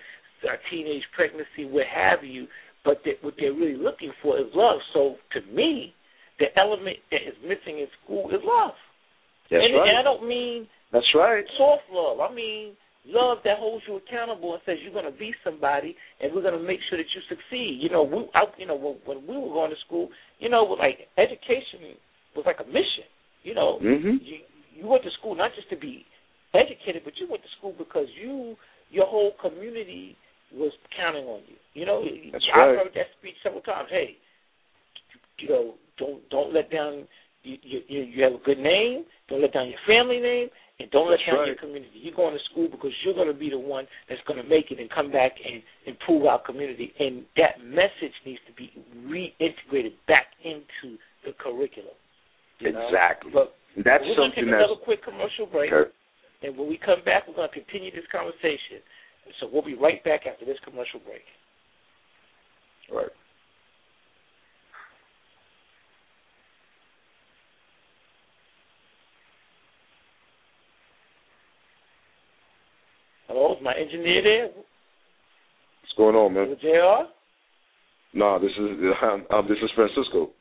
a teenage pregnancy, what have you. But that what they're really looking for is love. So to me, the element that is missing in school is love. That's and, right. and I don't mean That's right. soft love. I mean love that holds you accountable and says you're going to be somebody, and we're going to make sure that you succeed. You know, we, I, you know, when, when we were going to school, you know, like education was like a mission. You know, Mhm. you you went to school not just to be educated, but you went to school because you your whole community was counting on you. You know, That's I've right. heard that speech several times. Hey, you know, don't don't let down. You you you have a good name. Don't let down your family name, and don't let down right. your community. You're going to school because you're going to be the one that's going to make it and come back and improve our community. And that message needs to be reintegrated back into the curriculum. Know? Exactly. But That's we're going to take that's another quick commercial break. okay. And when we come back, we're going to continue this conversation. So we'll be right back after this commercial break. Right. Hello, is my engineer there? What's going on, man? Is JR? No, this is um, um, this is Francisco.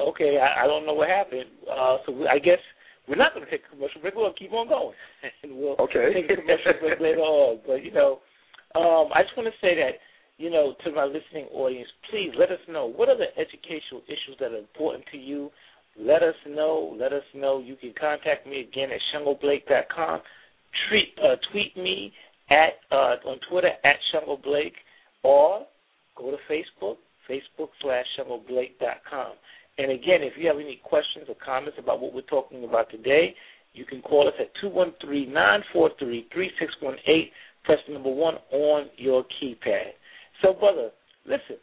Okay, I, I don't know what happened. Uh, so we, I guess we're not going to take a commercial break. We're going to keep on going, and we'll Okay. take a commercial break later on. But you know, um, I just want to say that you know to my listening audience, please let us know what are the educational issues that are important to you. Let us know. Let us know. You can contact me again at shangoblake.com. Treat, uh, tweet me at uh, on Twitter at Shango Blake or go to Facebook, Facebook slash ShangoBlake.com. And again, if you have any questions or comments about what we're talking about today, you can call us at 213-943-3618. Press the number one on your keypad. So, brother, listen,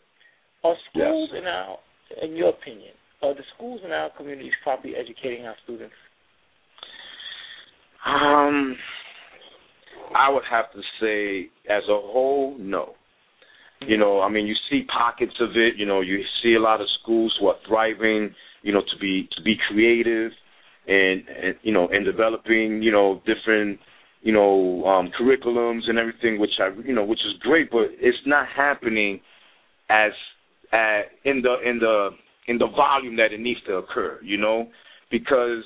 are schools Yes. in our, in your opinion, are the schools in our communities properly educating our students? Um, I would have to say, as a whole, no. You know, I mean, you see pockets of it. You know, you see a lot of schools who are thriving. You know, to be to be creative, and, and you know, and developing you know different you know um, curriculums and everything, which I you know which is great, but it's not happening as uh, in the in the in the volume that it needs to occur. You know, because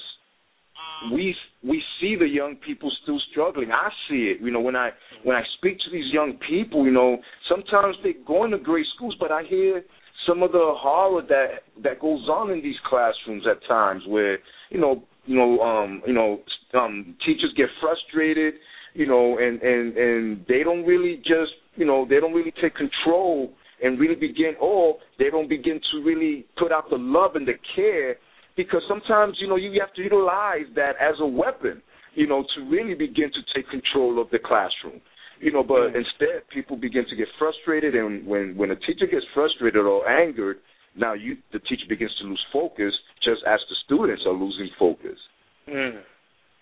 we we see the young people still struggling. I see it. You know, when I when I speak to these young people, you know, sometimes they're going to great schools, but I hear some of the horror that that goes on in these classrooms at times, where you know, you know, um, you know, um, teachers get frustrated, you know, and and and they don't really just, you know, they don't really take control and really begin, or they don't begin to really put out the love and the care because sometimes you know you have to utilize that as a weapon, you know, to really begin to take control of the classroom. You know, but instead people begin to get frustrated, and when when a teacher gets frustrated or angered, now you the teacher begins to lose focus, just as the students are losing focus. Mm.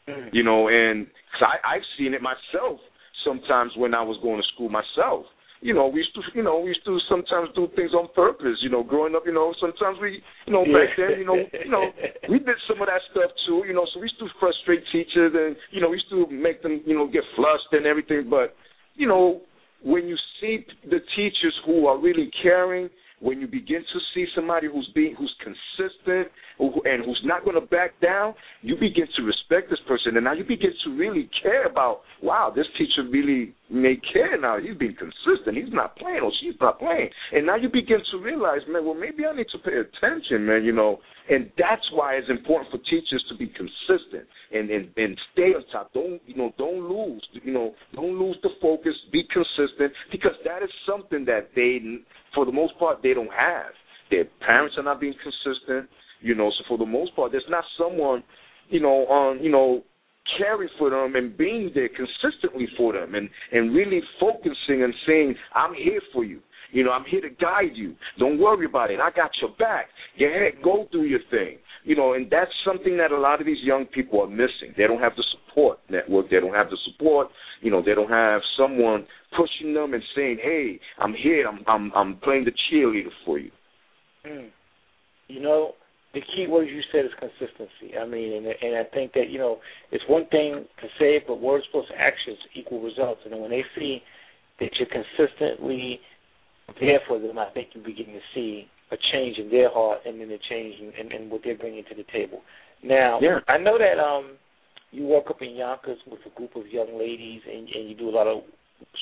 Mm. You know, and cause I I've seen it myself sometimes when I was going to school myself you know, we used to, you know, we used to sometimes do things on purpose. You know, growing up, you know, sometimes we, you know, back then, you know, you know, we did some of that stuff too. You know, so we used to frustrate teachers, and you know, we used to make them, you know, get flustered and everything. But, you know, when you see the teachers who are really caring, when you begin to see somebody who's being who's consistent and who's not going to back down, you begin to respect this person, and now you begin to really care about. Wow, this teacher really may care now. He's being consistent. He's not playing, or she's not playing, and now you begin to realize, man, well, maybe I need to pay attention, man. You know, and that's why it's important for teachers to be consistent and and and stay on top. Don't you know? Don't lose. You know, don't lose the focus. Be consistent because that is something that they, for the most part, they don't have. Their parents are not being consistent. You know, so for the most part, there's not someone, you know, on you know, caring for them and being there consistently for them and and really focusing and saying, I'm here for you. You know, I'm here to guide you. Don't worry about it. I got your back. Go ahead, go through your thing. You know, and that's something that a lot of these young people are missing. They don't have the support network. They don't have the support. You know, they don't have someone pushing them and saying, "Hey, I'm here. I'm I'm I'm playing the cheerleader for you." Mm. You know, the key word you said is consistency. I mean, and and I think that you know it's one thing to say it, but words plus actions equal results. And when they see that you're consistently there for them, I think you begin to see a change in their heart and then a change in, in, in what they're bringing to the table. Now, Yeah. I know that um you work up in Yonkers with a group of young ladies, and, and you do a lot of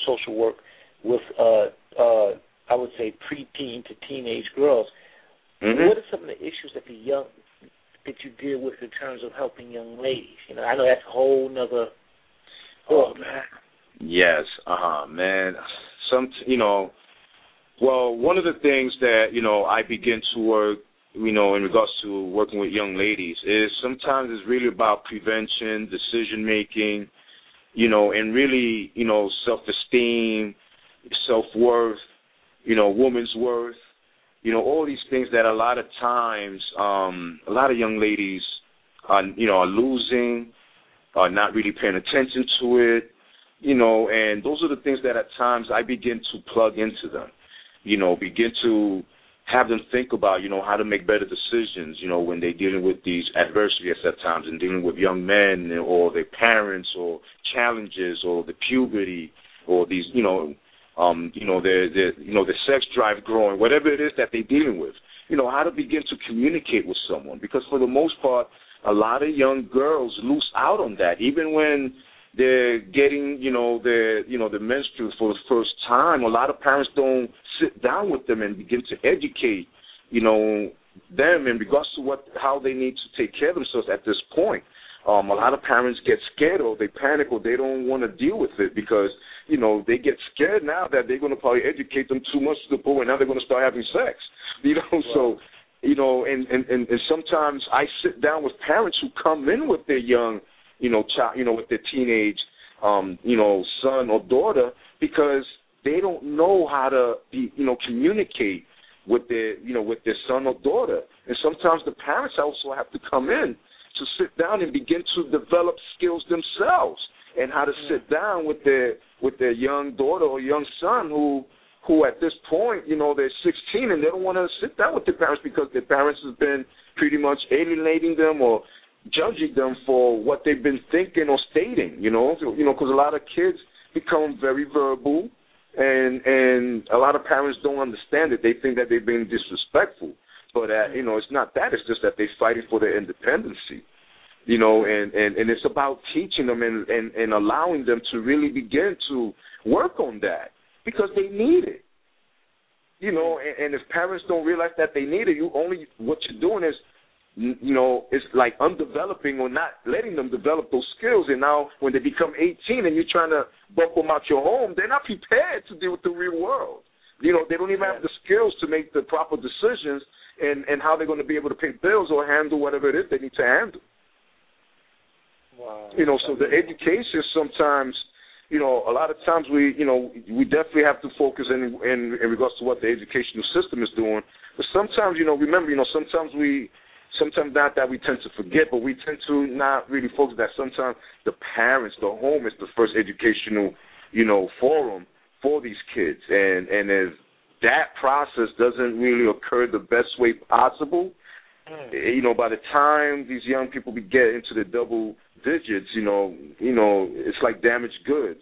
social work with uh uh I would say preteen to teenage girls. Mhm. What are some of the issues that the young that you deal with in terms of helping young ladies? You know, I know that's a whole nother. Oh man. Yes, uh huh, man. Some, you know, well, one of the things that you know I begin to work, you know, in regards to working with young ladies is sometimes it's really about prevention, decision making, you know, and really, you know, self esteem, self worth, you know, woman's worth, you know, all these things that a lot of times, um, a lot of young ladies are, you know, are losing, are not really paying attention to it, you know, and those are the things that at times I begin to plug into them, you know, begin to have them think about, you know, how to make better decisions, you know, when they're dealing with these adversities at times and dealing with young men or their parents or challenges or the puberty or these, you know, um, you know, their their you know, the sex drive growing, whatever it is that they're dealing with. You know, how to begin to communicate with someone. Because for the most part, a lot of young girls lose out on that. Even when they're getting, you know, their you know, the menstrual for the first time, a lot of parents don't sit down with them and begin to educate, you know, them in regards to what how they need to take care of themselves at this point. Um, a lot of parents get scared or they panic or they don't want to deal with it because you know, they get scared now that they're going to probably educate them too much to the point where now they're going to start having sex. You know, right. so you know, and, and and and sometimes I sit down with parents who come in with their young, you know, child, you know, with their teenage, um, you know, son or daughter because they don't know how to be, you know, communicate with their, you know, with their son or daughter. And sometimes the parents also have to come in to sit down and begin to develop skills themselves and how to sit down with their with their young daughter or young son who who at this point, you know, they're 16 and they don't want to sit down with their parents because their parents have been pretty much alienating them or judging them for what they've been thinking or stating. You know, so, you know, because a lot of kids become very verbal, and and a lot of parents don't understand it. They think that they're being disrespectful, but uh, you know, it's not that. It's just that they're fighting for their independency you know, and, and, and it's about teaching them and, and, and allowing them to really begin to work on that because they need it. You know, and, and if parents don't realize that they need it, you only what you're doing is you know, it's like undeveloping or not letting them develop those skills. And now, when they become 18 and you're trying to bump them out your home, they're not prepared to deal with the real world. You know, they don't even have the skills to make the proper decisions and and how they're going to be able to pay bills or handle whatever it is they need to handle. Wow. You know, so the education sometimes, you know, a lot of times we, you know, we definitely have to focus in, in in regards to what the educational system is doing. But sometimes, you know, remember, you know, sometimes we, sometimes not that we tend to forget, but we tend to not really focus that sometimes the parents, the home is the first educational, you know, forum for these kids, and and if that process doesn't really occur the best way possible, mm. you know, by the time these young people be get into the double digits, you know, you know, it's like damaged goods,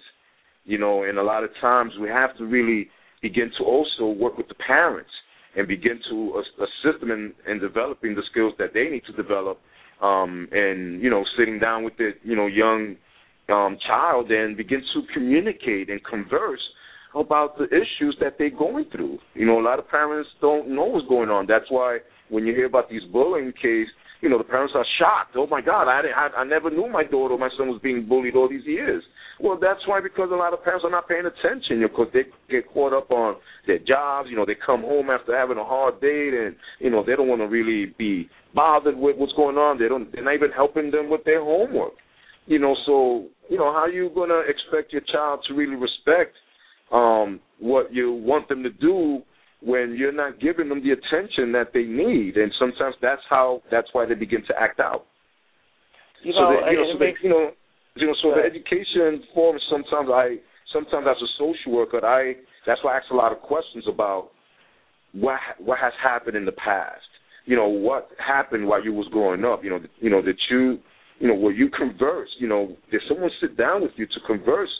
you know, and a lot of times we have to really begin to also work with the parents and begin to assist them in, in developing the skills that they need to develop, um, and you know, sitting down with the you know young um, child and begin to communicate and converse about the issues that they're going through. You know, a lot of parents don't know what's going on. That's why when you hear about these bullying cases, you know, the parents are shocked. Oh my God, I, I I never knew my daughter or my son was being bullied all these years. Well, that's why because a lot of parents are not paying attention. You know, because they get caught up on their jobs. You know, they come home after having a hard day, and you know they don't want to really be bothered with what's going on. They don't. They're not even helping them with their homework. You know, so you know how are you gonna expect your child to really respect um what you want them to do when you're not giving them the attention that they need, and sometimes that's how that's why they begin to act out. You know, so that, you know, so makes, you know, you know, so right. the education forms. Sometimes I, sometimes as a social worker, I that's why I ask a lot of questions about what what has happened in the past. You know, what happened while you was growing up. You know, you know that you, you know, where you converse. You know, did someone sit down with you to converse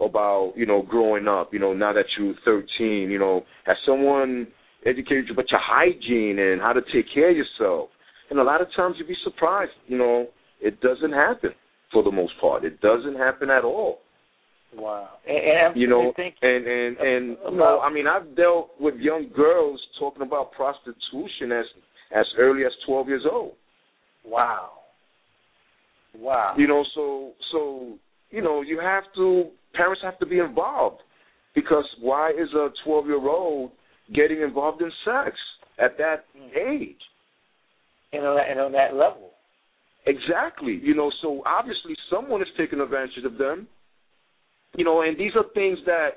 about you know growing up. You know, now that you're 13, you know, has someone educated you about your hygiene and how to take care of yourself? And a lot of times you'd be surprised. You know, it doesn't happen for the most part. It doesn't happen at all. Wow. And, and you know, and and and you know, I mean, I've dealt with young girls talking about prostitution as as early as 12 years old. Wow. Wow. You know, so so you know, you have to parents have to be involved because why is a 12 year old getting involved in sex at that age? And on that, and on that level. Exactly. You know, so obviously someone is taking advantage of them. You know, and these are things that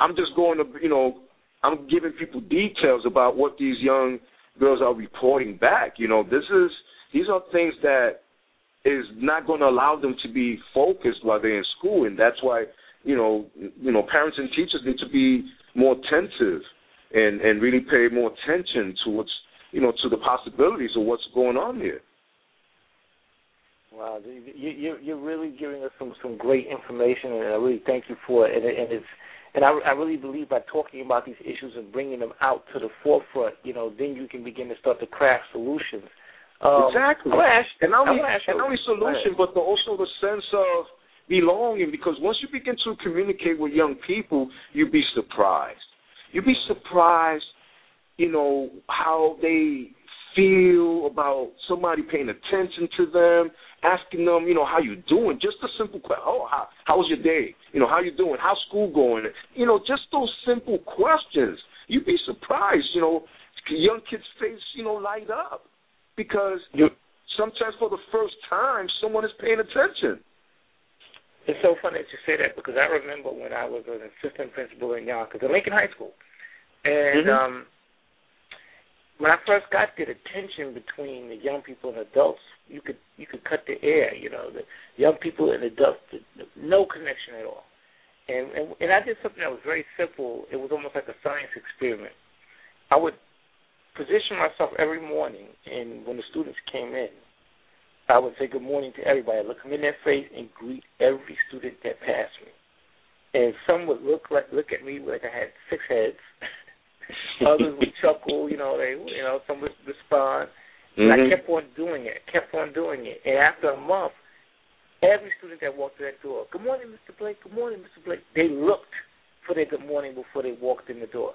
I'm just going to, you know, I'm giving people details about what these young girls are reporting back. You know, this is these are things that is not going to allow them to be focused while they're in school, and that's why you know, you know, parents and teachers need to be more attentive and and really pay more attention to what's you know to the possibilities of what's going on here. Wow, you, you you're really giving us some some great information, and I really thank you for it. And, and it's and I, I really believe by talking about these issues and bringing them out to the forefront, you know, then you can begin to start to craft solutions. Um, exactly. Ask, and not only, and not only solution, but the, also the sense of belonging. Because once you begin to communicate with young people, you'd be surprised. You'd be surprised, you know, how they feel about somebody paying attention to them, asking them, you know, how you doing? Just a simple question. Oh, how how was your day? You know, how you doing? How's school going? You know, just those simple questions. You'd be surprised, you know, young kids' face, you know, light up because you sometimes for the first time someone is paying attention. It's so funny that you say that because I remember when I was an assistant principal in Yonkers at Lincoln High School, and mm-hmm. um, when I first got there, the tension between the young people and adults, you could you could cut the air. You know, the young people and adults, no connection at all. And, and and I did something that was very simple. It was almost like a science experiment. I would position myself every morning, and when the students came in, I would say good morning to everybody, look them in their face, and greet every student that passed me. And some would look like look at me like I had six heads. Others would chuckle, you know. They, you know, some would respond. And mm-hmm. I kept on doing it, kept on doing it. And after a month, every student that walked through that door, good morning, Mr. Blake, good morning, Mr. Blake, they looked for their good morning before they walked in the door.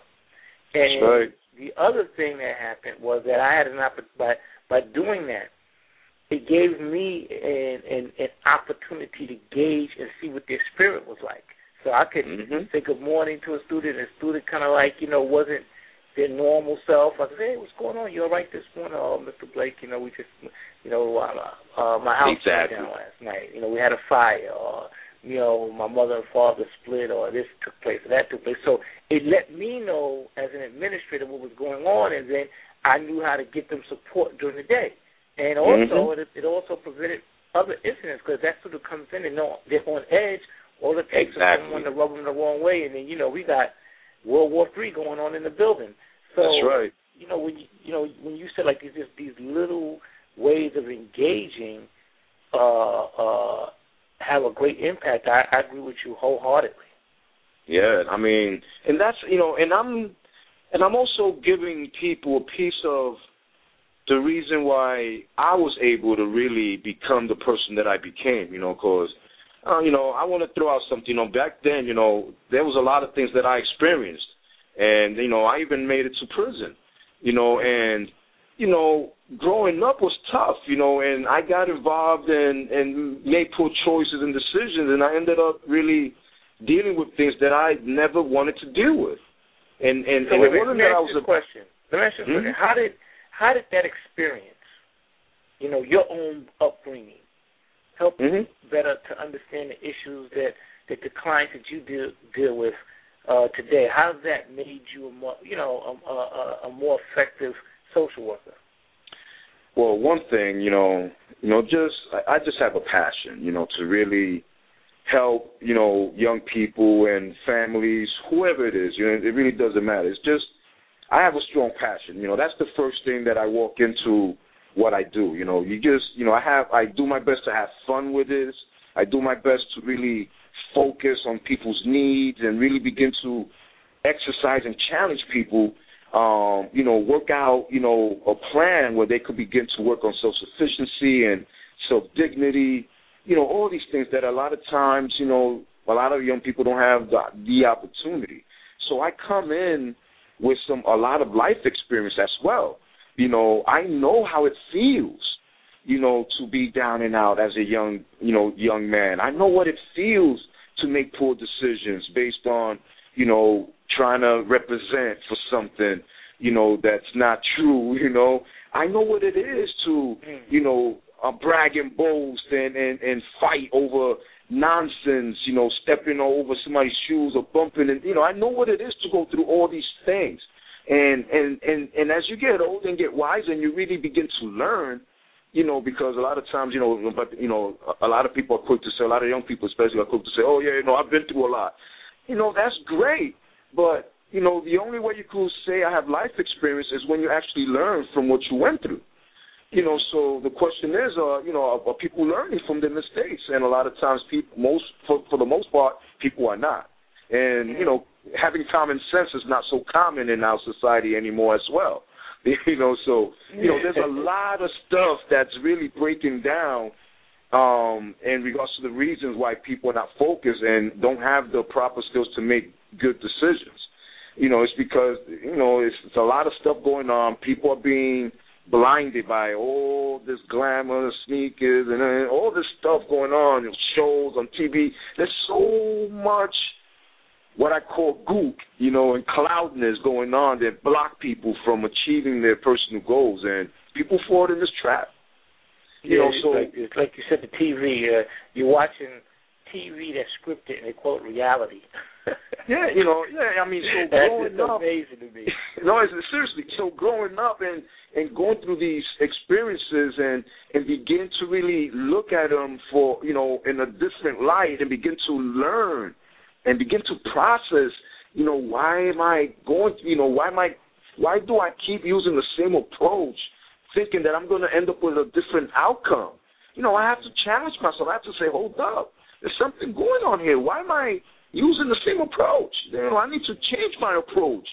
And That's right. the other thing that happened was that I had an opportunity, by, by doing that, it gave me an, an an opportunity to gauge and see what their spirit was like. So I could mm-hmm. say good morning to a student, and a student kind of like you know wasn't their normal self. I said, hey, what's going on? You all right this morning? Oh, Mr. Blake, you know we just you know uh, uh, my house exactly. burned down last night. You know we had a fire, or you know my mother and father split, or this took place, or that took place. So it let me know as an administrator what was going on, and then I knew how to get them support during the day. And also, mm-hmm. it, it also prevented other incidents because that sort of comes in and they're on edge. All it takes exactly. is someone to rub them the wrong way, and then you know we got World War Three going on in the building. So That's right. you know when you you know when you said like these just these little ways of engaging uh uh have a great impact. I, I agree with you wholeheartedly. Yeah, I mean, and that's you know, and I'm and I'm also giving people a piece of the reason why I was able to really become the person that I became, you know, because, uh, you know, I want to throw out something. You know, back then, you know, there was a lot of things that I experienced, and you know, I even made it to prison, you know, and you know, growing up was tough, you know, and I got involved and and made poor choices and decisions, and I ended up really dealing with things that I never wanted to deal with, and and, so and it wasn't that I was a question. Let me ask you a question. Hmm? How did how did that experience, you know, your own upbringing, help Mhm. you better to understand the issues that that the clients that you deal deal with uh, today? How has that made you a more, you know, a, a, a more effective social worker? Well, one thing, you know, you know, just I just have a passion, you know, to really help, you know, young people and families, whoever it is. You know, it really doesn't matter. It's just I have a strong passion. You know, that's the first thing that I walk into what I do. You know, you just, you know, I have, I do my best to have fun with this. I do my best to really focus on people's needs and really begin to exercise and challenge people. Um, you know, work out, you know, a plan where they could begin to work on self sufficiency and self dignity. You know, all these things that a lot of times, you know, a lot of young people don't have the, the opportunity. So I come in with some a lot of life experience as well. You know, I know how it feels you know, to be down and out as a young, you know, young man. I know what it feels to make poor decisions based on, you know, trying to represent for something, you know, that's not true, you know. I know what it is to, you know, uh, brag and boast and, and, and fight over nonsense, you know, stepping over somebody's shoes or bumping and you know, I know what it is to go through all these things. And and and and as you get older and get wiser and you really begin to learn, you know, because a lot of times, you know, but you know, a lot of people are quick to say, a lot of young people especially are quick to say, oh yeah, you know, I've been through a lot. You know, that's great, but you know, the only way you could say I have life experience is when you actually learn from what you went through. You know, so the question is, uh, you know, are, are people learning from their mistakes? And a lot of times, people, most for for the most part, people are not. And you know, having common sense is not so common in our society anymore as well. You know, so you know, there's a lot of stuff that's really breaking down um, in regards to the reasons why people are not focused and don't have the proper skills to make good decisions. You know, it's because you know it's, it's a lot of stuff going on. People are being blinded by all this glamour, sneakers, and uh, all this stuff going on, shows on TV. There's so much what I call gook, you know, and cloudiness going on that block people from achieving their personal goals, and people fall in this trap. You yeah, know, it's so like, it's like you said, the TV. Uh, you're watching TV that's scripted, and they quote reality. yeah, you know, yeah. I mean, so that's growing just up, amazing to me. no, it's, seriously. So growing up and and going through these experiences and and begin to really look at them for you know in a different light and begin to learn and begin to process. You know, why am I going? You know, why am I? Why do I keep using the same approach, thinking that I'm going to end up with a different outcome? You know, I have to challenge myself. I have to say, hold up, there's something going on here. Why am I using the same approach? You know, I need to change my approach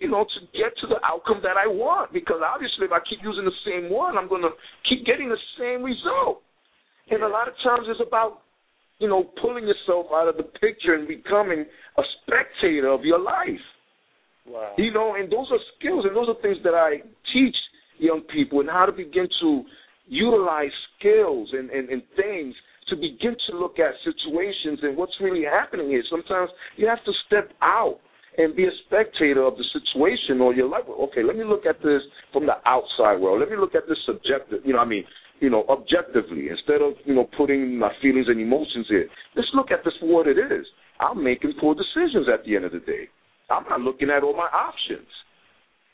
you know, to get to the outcome that I want. Because obviously, if I keep using the same one, I'm going to keep getting the same result. And a lot of times, it's about, you know, pulling yourself out of the picture and becoming a spectator of your life. Wow. You know, and those are skills, and those are things that I teach young people, and how to begin to utilize skills and, and, and things to begin to look at situations and what's really happening here. Sometimes you have to step out and be a spectator of the situation or your life. Okay, let me look at this from the outside world. Let me look at this subjective, you know, I mean, you know, objectively instead of, you know, putting my feelings and emotions in. Let's look at this for what it is. I'm making poor decisions at the end of the day. I'm not looking at all my options.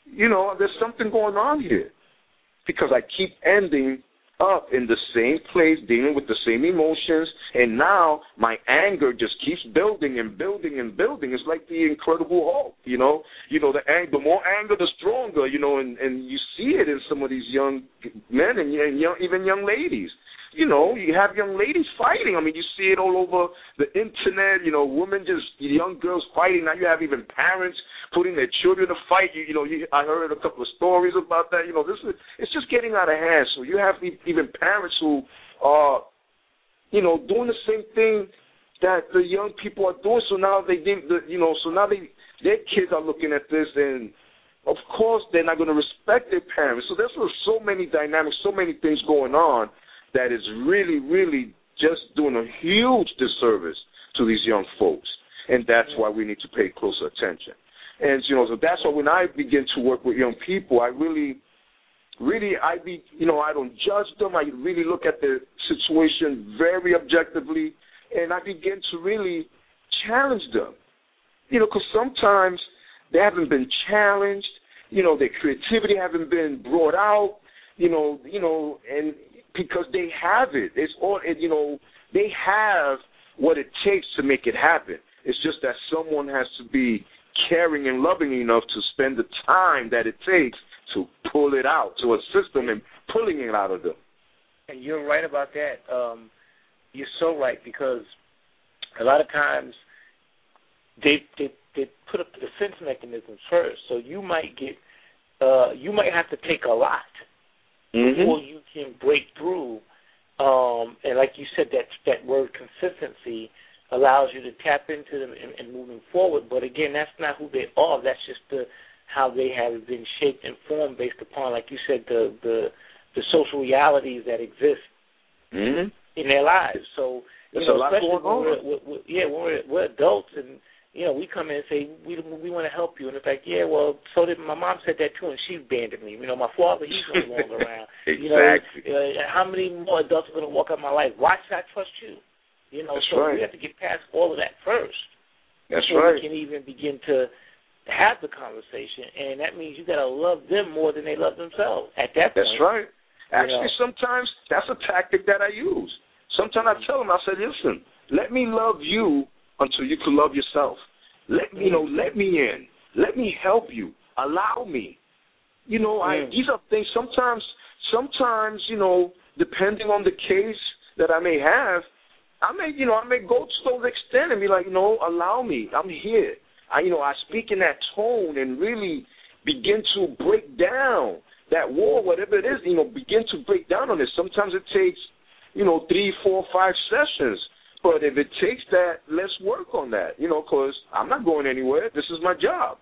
You know, there's something going on here because I keep ending up in the same place, dealing with the same emotions, and now my anger just keeps building and building and building. It's like the Incredible Hulk, you know. You know, the ang- the more anger, the stronger, you know, and and you see it in some of these young men and, and young, even young ladies you know, you have young ladies fighting. I mean, you see it all over the internet. You know, women just young girls fighting. Now you have even parents putting their children to fight. You, you know, you, I heard a couple of stories about that. You know, this is it's just getting out of hand. So you have even parents who are, you know, doing the same thing that the young people are doing. So now they you know, so now they their kids are looking at this and. Of course, they're not going to respect their parents. So there's so many dynamics, so many things going on that is really, really just doing a huge disservice to these young folks. And that's why we need to pay closer attention. And you know, so that's why when I begin to work with young people, I really really I be you know, I don't judge them. I really look at the situation very objectively and I begin to really challenge them. You know, because sometimes they haven't been challenged, you know, their creativity haven't been brought out, you know, you know, and because they have it. It's all you know. They have what it takes to make it happen. It's just that someone has to be caring and loving enough to spend the time that it takes to pull it out, to assist them in pulling it out of them. And you're right about that. Um, you're so right because a lot of times they they they put up the defense mechanisms first. So you might get uh, you might have to take a lot mm-hmm. before you can break through. Um, and like you said, that that word consistency allows you to tap into them and, and moving forward. But again, that's not who they are. That's just the how they have been shaped and formed based upon, like you said, the the the social realities that exist hmm in their lives. So you know, a lot especially going when on. we're, we're, yeah, we're, we're adults and you know, we come in and say we we want to help you, and it's like, yeah, well, so did my mom said that too, and she abandoned me. You know, my father, he's no longer around. You know, Exactly. uh, how many more adults are going to walk out my life? Why should I trust you? You know, That's so right. we have to get past all of that first That's before right. we can even begin to have the conversation, and that means you got to love them more than they love themselves. At that point, That's right. Actually, know. sometimes that's a tactic that I use. Sometimes I tell them, I said, listen, let me love you until you can love yourself. Let me, you know, let me in. Let me help you. Allow me. You know, I Mm. these are things. Sometimes, sometimes, you know, depending on the case that I may have, I may, you know, I may go to those extent and be like, know, allow me. I'm here. I, you know, I speak in that tone and really begin to break down that wall, whatever it is, you know, begin to break down on it. Sometimes it takes, you know, three, four, five sessions. But if it takes that, let's work on that, you know, because I'm not going anywhere. This is my job.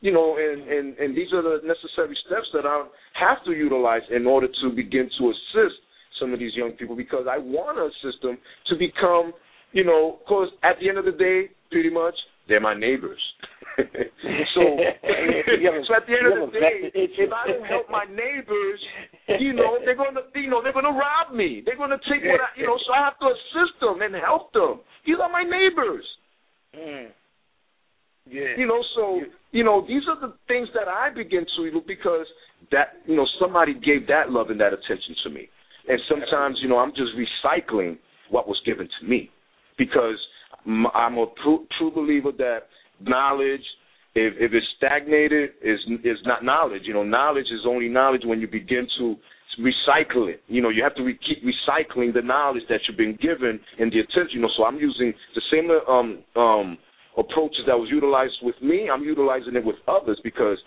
You know, and, and, and these are the necessary steps that I have to utilize in order to begin to assist some of these young people because I want to system to become, you know, because at the end of the day, pretty much, they're my neighbors. so, You have a- so at the end of the day, if I don't help my neighbors, you know, they're gonna, you know, they're gonna rob me. They're gonna take what I, you know. So I have to assist them and help them. These are my neighbors. Mm. Yeah. You know, so you know, these are the things that I begin to you because that you know somebody gave that love and that attention to me, and sometimes you know I'm just recycling what was given to me, because I'm a true, true believer that knowledge, if if it's stagnated, is is not knowledge. You know, knowledge is only knowledge when you begin to recycle it. You know, you have to re- keep recycling the knowledge that you've been given and the attention. You know, so I'm using the same um um approaches that was utilized with me. I'm utilizing it with others because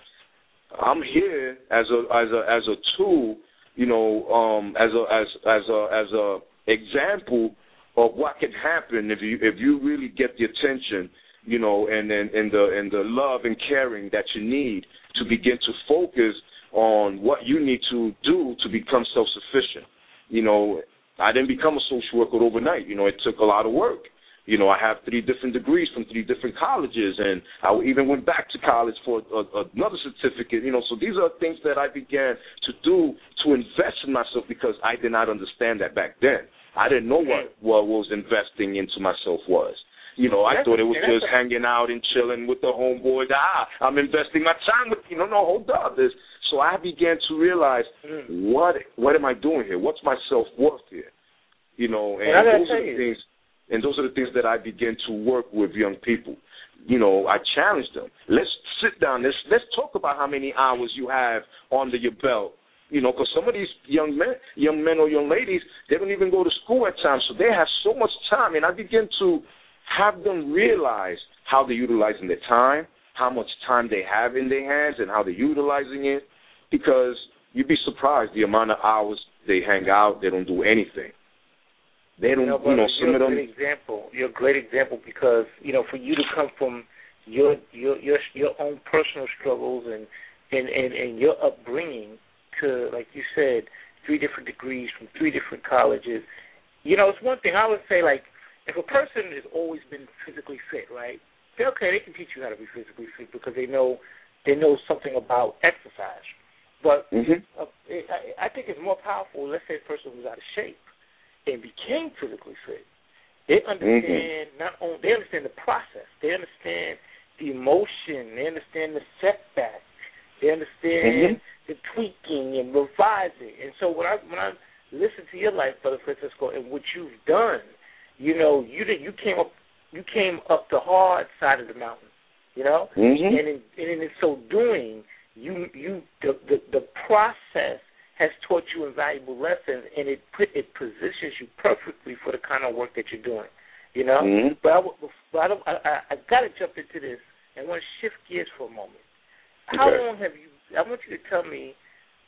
I'm here as a as a as a tool. You know, um, as a as as a as a example of what can happen if you if you really get the attention. You know, and and, and the and the love and caring that you need to begin to focus on what you need to do to become self sufficient. You know, I didn't become a social worker overnight. You know, it took a lot of work. You know, I have three different degrees from three different colleges, and I even went back to college for a, another certificate. You know, so these are things that I began to do to invest in myself because I did not understand that back then. I didn't know what what was investing into myself was. You know, I thought it was just hanging out and chilling with the homeboys. Ah, I'm investing my time with you know, no, hold up. This so I began to realize Mm. what what am I doing here? What's my self worth here? You know, and, And those are the things and those are the things that I begin to work with young people. You know, I challenge them. Let's sit down. Let's let's talk about how many hours you have under your belt. You know, because some of these young men, young men or young ladies, they don't even go to school at times, so they have so much time. And I begin to have them realize how they're utilizing their time, how much time they have in their hands, and how they're utilizing it. Because you'd be surprised the amount of hours they hang out, they don't do anything. They don't, You know, you know, some you're of a them. great example. You're a great example because you know, for you to come from your your your your own personal struggles and and and, and your upbringing to, like you said, three different degrees from three different colleges. You know, it's one thing I would say. Like, if a person has always been physically fit, right? They okay, they can teach you how to be physically fit because they know they know something about exercise. But hmm uh, I, I think it's more powerful. Let's say a person who's out of shape and became physically fit. They understand not only they understand the process. They understand the emotion. They understand the setback. They understand the tweaking and revising. And so when I when I listen to your life, Brother Francisco, and what you've done, you know, you did you came up you came up the hard side of the mountain. You know? hmm and in, and in so doing, you you the, the the process has taught you invaluable lessons, and it put it positions you perfectly for the kind of work that you're doing. You know, Mhm. but I, but I, don't, I, I, I got to jump into this and want to shift gears for a moment. How Okay. long have you? I want you to tell me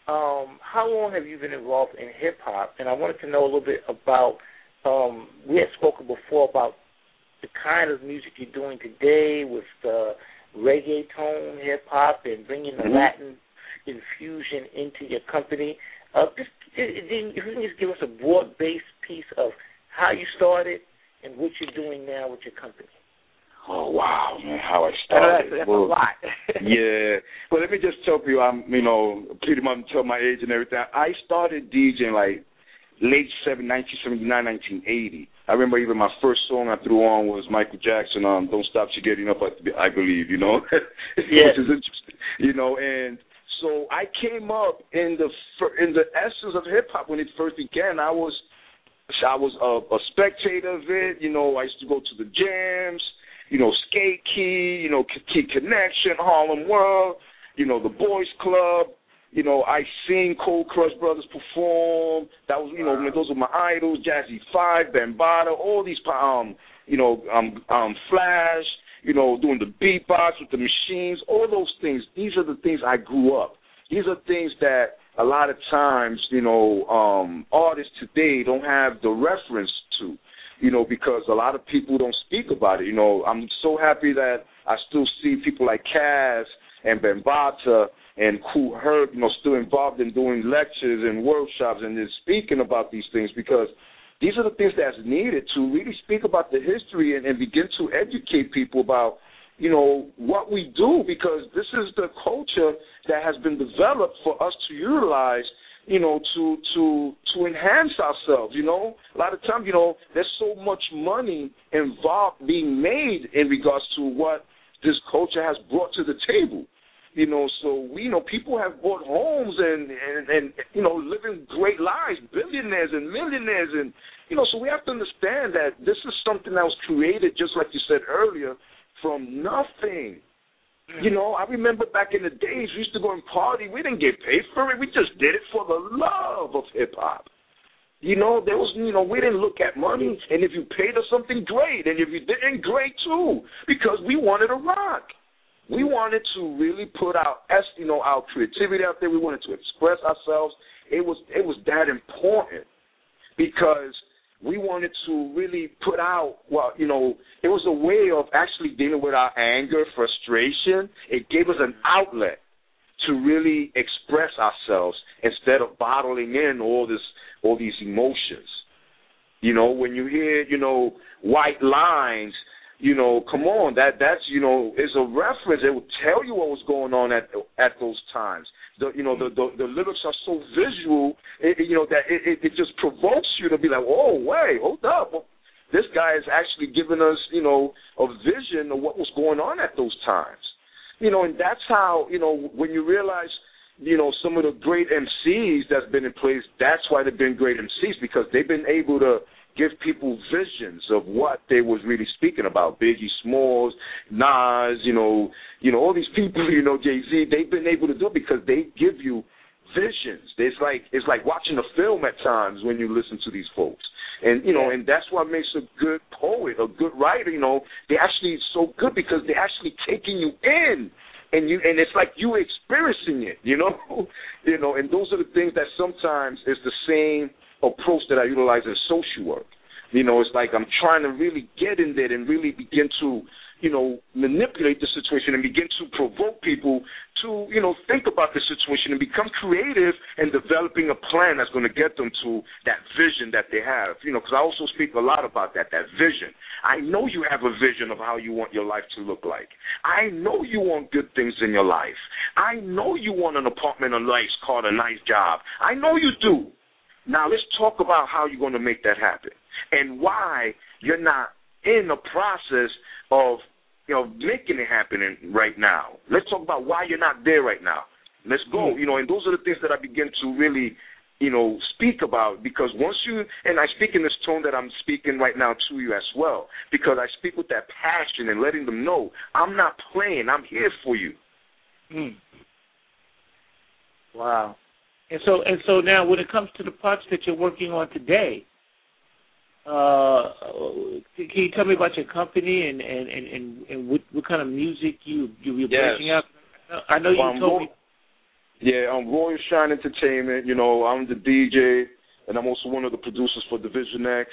um, how long have you been involved in hip hop, and I wanted to know a little bit about. Um, we had spoken before about the kind of music you're doing today with the reggaeton hip hop and bringing the Mhm. Latin infusion into your company. Uh, just, then you can just give us a broad-based piece of how you started and what you're doing now with your company. Oh wow, man, how I I started. that's, that's Well, a lot. yeah. Well, let me just tell you, I'm, you know, pretty much tell my age and everything. I started DJing like late seven, 1979, 1980. I remember even my first song I threw on was Michael Jackson, um, "Don't Stop You Getting Up," I I believe, you know, Yeah. which is interesting, you know, and so I came up in the in the essence of hip hop when it first began. I was I was a, a spectator of it. You know, I used to go to the jams. You know, Skate Key. You know, T-Connection, Harlem World. You know, the Boys Club. You know, I seen Cold Crush Brothers perform. That was, you know, those were my idols. Jazzy Five, Bambaataa, all these, um, you know, um, um, Flash. You know, doing the beatbox with the machines. All those things. These are the things I grew up. These are things that a lot of times, you know, um, artists today don't have the reference to, you know, because a lot of people don't speak about it. You know, I'm so happy that I still see people like Caz and Bambaataa and Kool Herc, you know, still involved in doing lectures and workshops and just speaking about these things because these are the things that's needed to really speak about the history and, and begin to educate people about you know what we do because this is the culture that has been developed for us to utilize you know to to to enhance ourselves you know? A lot of times you know there's so much money involved being made in regards to what this culture has brought to the table you know so we you know people have bought homes and and and you know living great lives billionaires and millionaires and you know so we have to understand that this is something that was created just like you said earlier from nothing. Mm. You know, I remember back in the days we used to go and party. We didn't get paid for it. We just did it for the love of hip hop. You know, there was you know, we didn't look at money and if you paid us something great and if you didn't great too. Because we wanted to rock. We wanted to really put our you know, our creativity out there. We wanted to express ourselves. It was it was that important because we wanted to really put out well, you know, it was a way of actually dealing with our anger, frustration. It gave us an outlet to really express ourselves instead of bottling in all this all these emotions. You know, when you hear, you know, white lines, you know, come on, that that's you know, is a reference. It will tell you what was going on at at those times. The you know the the, the lyrics are so visual, it, you know that it, it, just provokes you to be like, oh wait, hold up, this guy is actually giving us you know a vision of what was going on at those times, you know, and that's how you know when you realize you know some of the great MCs that's been in place, that's why they've been great MCs because they've been able to give people visions of what they was really speaking about. Biggie Smalls, Nas, you know, you know, all these people, you know, Jay Z, they've been able to do it because they give you visions. It's like it's like watching a film at times when you listen to these folks. And you know, and that's what makes a good poet, a good writer, you know, they actually so good because they're actually taking you in and you and it's like you experiencing it, you know? you know, and those are the things that sometimes is the same approach that I utilize in social work. You know, it's like I'm trying to really get in there and really begin to, you know, manipulate the situation and begin to provoke people to, you know, think about the situation and become creative and developing a plan that's going to get them to that vision that they have. You know, because I also speak a lot about that, that vision. I know you have a vision of how you want your life to look like. I know you want good things in your life. I know you want an apartment, a nice car, a nice job. I know you do. Now let's talk about how you're going to make that happen and why you're not in the process of you know making it happen right now. Let's talk about why you're not there right now. Let's go. You know, and those are the things that I begin to really you know speak about because once you and I speak in this tone that I'm speaking right now to you as well because I speak with that passion and letting them know I'm not playing. I'm here for you. Hmm. Wow. And so and so now when it comes to the parts that you're working on today, uh, can you tell me about your company and and and and, and what, what kind of music you you you're Yes. breaking out? I know you Well, told Roy- me. Yeah, I'm Royal Shine Entertainment. You know, I'm the DJ, and I'm also one of the producers for Division X.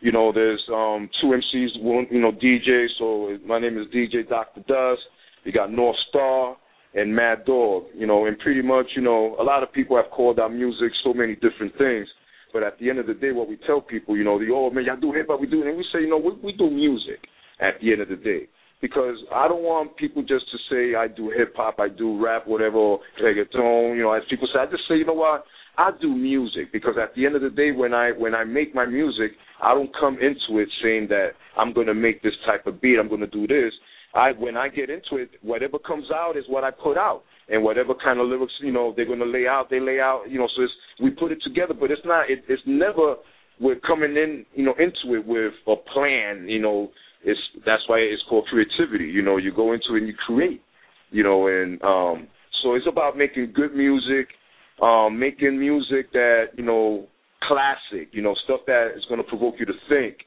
You know, there's um two MCs, one you know DJ. So my name is DJ Dr. Dust. We got North Star. And Mad Dog, you know, and pretty much, you know, a lot of people have called our music so many different things. But at the end of the day, what we tell people, you know, the oh man, y'all do hip hop, we do, and we say, you know, we, we do music. At the end of the day, because I don't want people just to say I do hip hop, I do rap, whatever, or reggaeton. You know, as people say, I just say, you know what, I do music because at the end of the day, when I when I make my music, I don't come into it saying that I'm going to make this type of beat, I'm going to do this. I when I get into it, whatever comes out is what I put out, and whatever kind of lyrics you know they're going to lay out, they lay out. You know, so it's, we put it together, but it's not. It, it's never we're coming in, you know, into it with a plan. You know, it's that's why it's called creativity. You know, you go into it and you create. You know, and um, so it's about making good music, um, making music that you know classic. You know, stuff that is going to provoke you to think.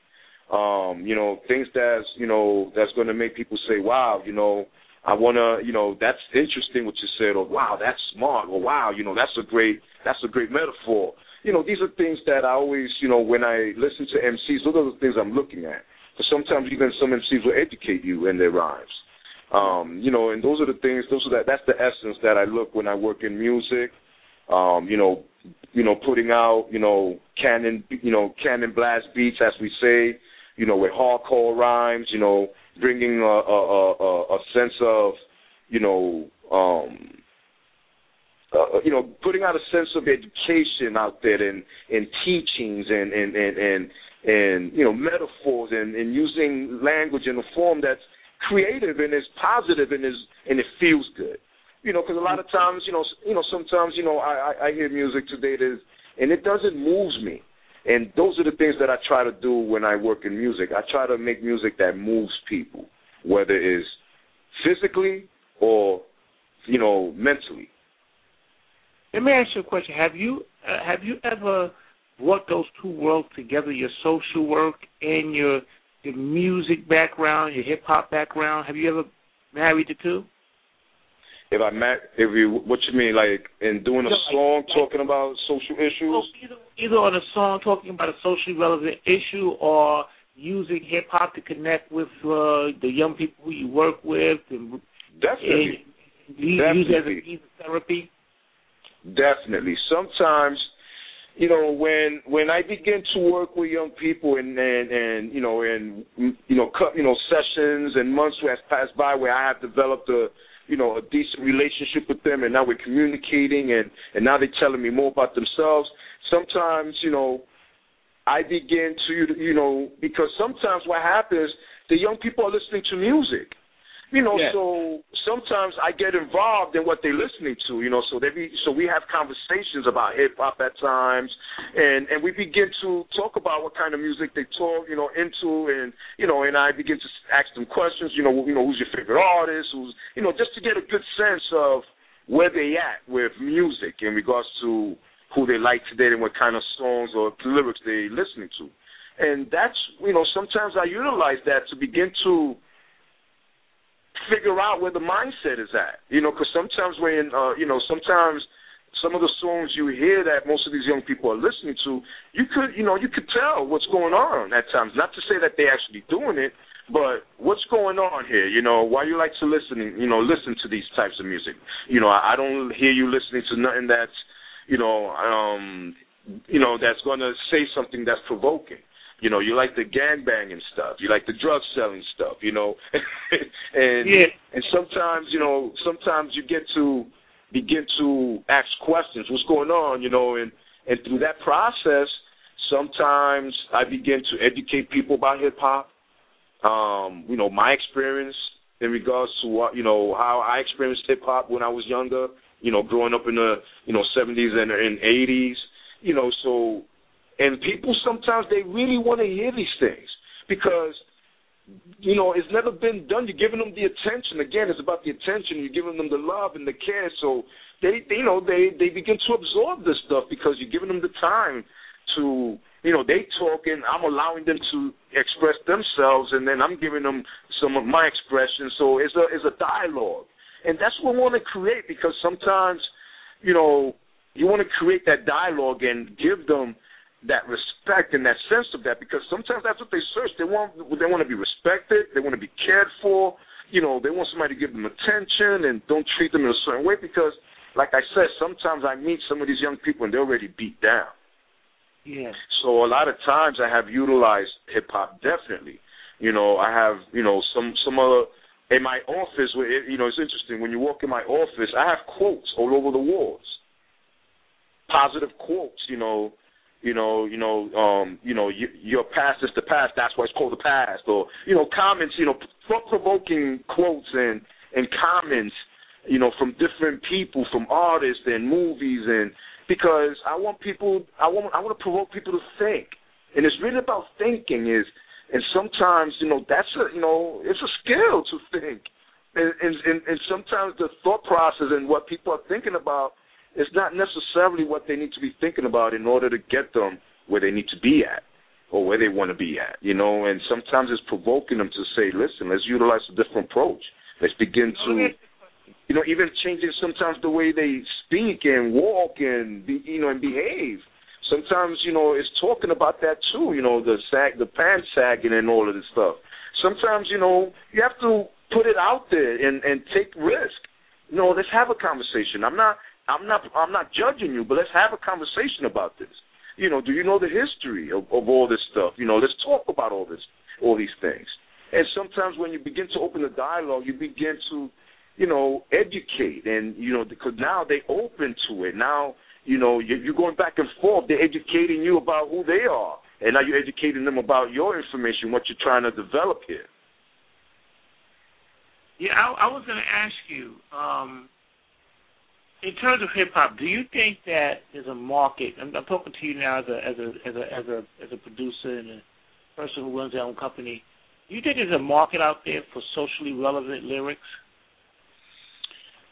Um, you know, things that's you know that's going to make people say, "Wow," you know. I want to, you know, that's interesting what you said, or wow, that's smart, or wow, you know, that's a great, that's a great metaphor. You know, these are things that I always, you know, when I listen to MCs, those are the things I'm looking at. Because sometimes even some MCs will educate you in their rhymes. Um, you know, and those are the things. Those are that. That's the essence that I look when I work in music. Um, you know, you know, putting out, you know, cannon, you know, cannon blast beats, as we say. You know, with hardcore rhymes. You know, bringing a a, a, a sense of, you know, um, uh, you know, putting out a sense of education out there and and teachings and and and and and you know metaphors and, and using language in a form that's creative and is positive and is and it feels good. You know, because a lot of times, you know, you know, sometimes, you know, I, I, I hear music today that is, and it doesn't move me. And those are the things that I try to do when I work in music. I try to make music that moves people, whether it's physically or, you know, mentally. Let me ask you a question. Have you uh, have you ever brought those two worlds together, your social work and your your music background, your hip hop background. Have you ever married the two? If I met, if you, what you mean, like in doing a No, song like- talking about social issues? Well, either, either on a song talking about a socially relevant issue or using hip hop to connect with uh, the young people who you work with and, Definitely, and use as a means of therapy. definitely. Sometimes, you know, when when I begin to work with young people and and and you know and you know cut you know sessions and months has passed by where I have developed a you know a decent relationship with them and now we're communicating and and now they're telling me more about themselves. Sometimes, you know, I begin to, you know, because sometimes what happens, the young people are listening to music. You know, so sometimes I get involved in what they're listening to. You know, so they be so we have conversations about hip hop at times, and and we begin to talk about what kind of music they talk, you know, into, and you know, and I begin to ask them questions. You know, you know, who's your favorite artist? Who's, you know, just to get a good sense of where they at with music in regards to who they like today and what kind of songs or lyrics they listening to. And that's you know sometimes I utilize that to begin to figure out where the mindset is at. You know, because sometimes when uh, you know sometimes some of the songs you hear that most of these young people are listening to, you could you know you could tell what's going on at times. Not to say that they're actually doing it, but what's going on here? You know, why you like to listen? You know, listen to these types of music. You know, I, I don't hear you listening to nothing that's you know um you know that's going to say something that's provoking. You know, you like the gang banging stuff. You like the drug selling stuff. You know, and Yeah. and sometimes you know sometimes you get to begin to ask questions. What's going on? You know, and and through that process, sometimes I begin to educate people about hip hop. Um, you know, my experience in regards to what you know how I experienced hip hop when I was younger. You know, growing up in the you know seventies and and eighties. You know, so and people sometimes they really want to hear these things because you know it's never been done. You're giving them the attention. Again, it's about the attention. You're giving them the love and the care. So they, they you know they they begin to absorb this stuff because you're giving them the time to you know they talk and I'm allowing them to express themselves and then I'm giving them some of my expression. So it's a it's a dialogue, and that's what we want to create because sometimes you know you want to create that dialogue and give them that respect and that sense of that because sometimes that's what they search. They want they want to be respected. They want to be cared for. you know, they want somebody to give them attention and don't treat them in a certain way because, like I said, sometimes I meet some of these young people and they're already beat down. Yeah. So a lot of times I have utilized hip hop definitely. You know, I have you know some some other in my office. Where you know, it's interesting when you walk in my office. I have quotes all over the walls, positive quotes. You know, you know, you know, um, you know, you, your past is the past. That's why it's called the past. Or you know, comments. You know, thought provoking quotes and and comments. You know, from different people, from artists and movies and because I want people I want I want to provoke people to think. And it's really about thinking is and sometimes, you know, that's a you know, it's a skill to think. And and and, and sometimes the thought process and what people are thinking about is not necessarily what they need to be thinking about in order to get them where they need to be at or where they want to be at, you know, and sometimes it's provoking them to say, listen, let's utilize a different approach. Let's begin to you know, even changing sometimes the way they speak and walk and be, you know, and behave. Sometimes, you know, it's talking about that too. You know, the sag, the pants sagging, and all of this stuff. Sometimes, you know, you have to put it out there and and take risk. You know, let's have a conversation. I'm not, I'm not, I'm not judging you, but let's have a conversation about this. You know, do you know the history of, of all this stuff? You know, let's talk about all this, all these things. And sometimes when you begin to open the dialogue, you begin to you know, educate and you know because now they open to it. Now you know you're going back and forth. They're educating you about who they are, and now you're educating them about your information, what you're trying to develop here. Yeah, I, I was going to ask you, um, in terms of hip hop, do you think that there's a market? I'm, I'm talking to you now as a as a as a as a as a producer and a person who runs their own company. Do you think there's a market out there for socially relevant lyrics?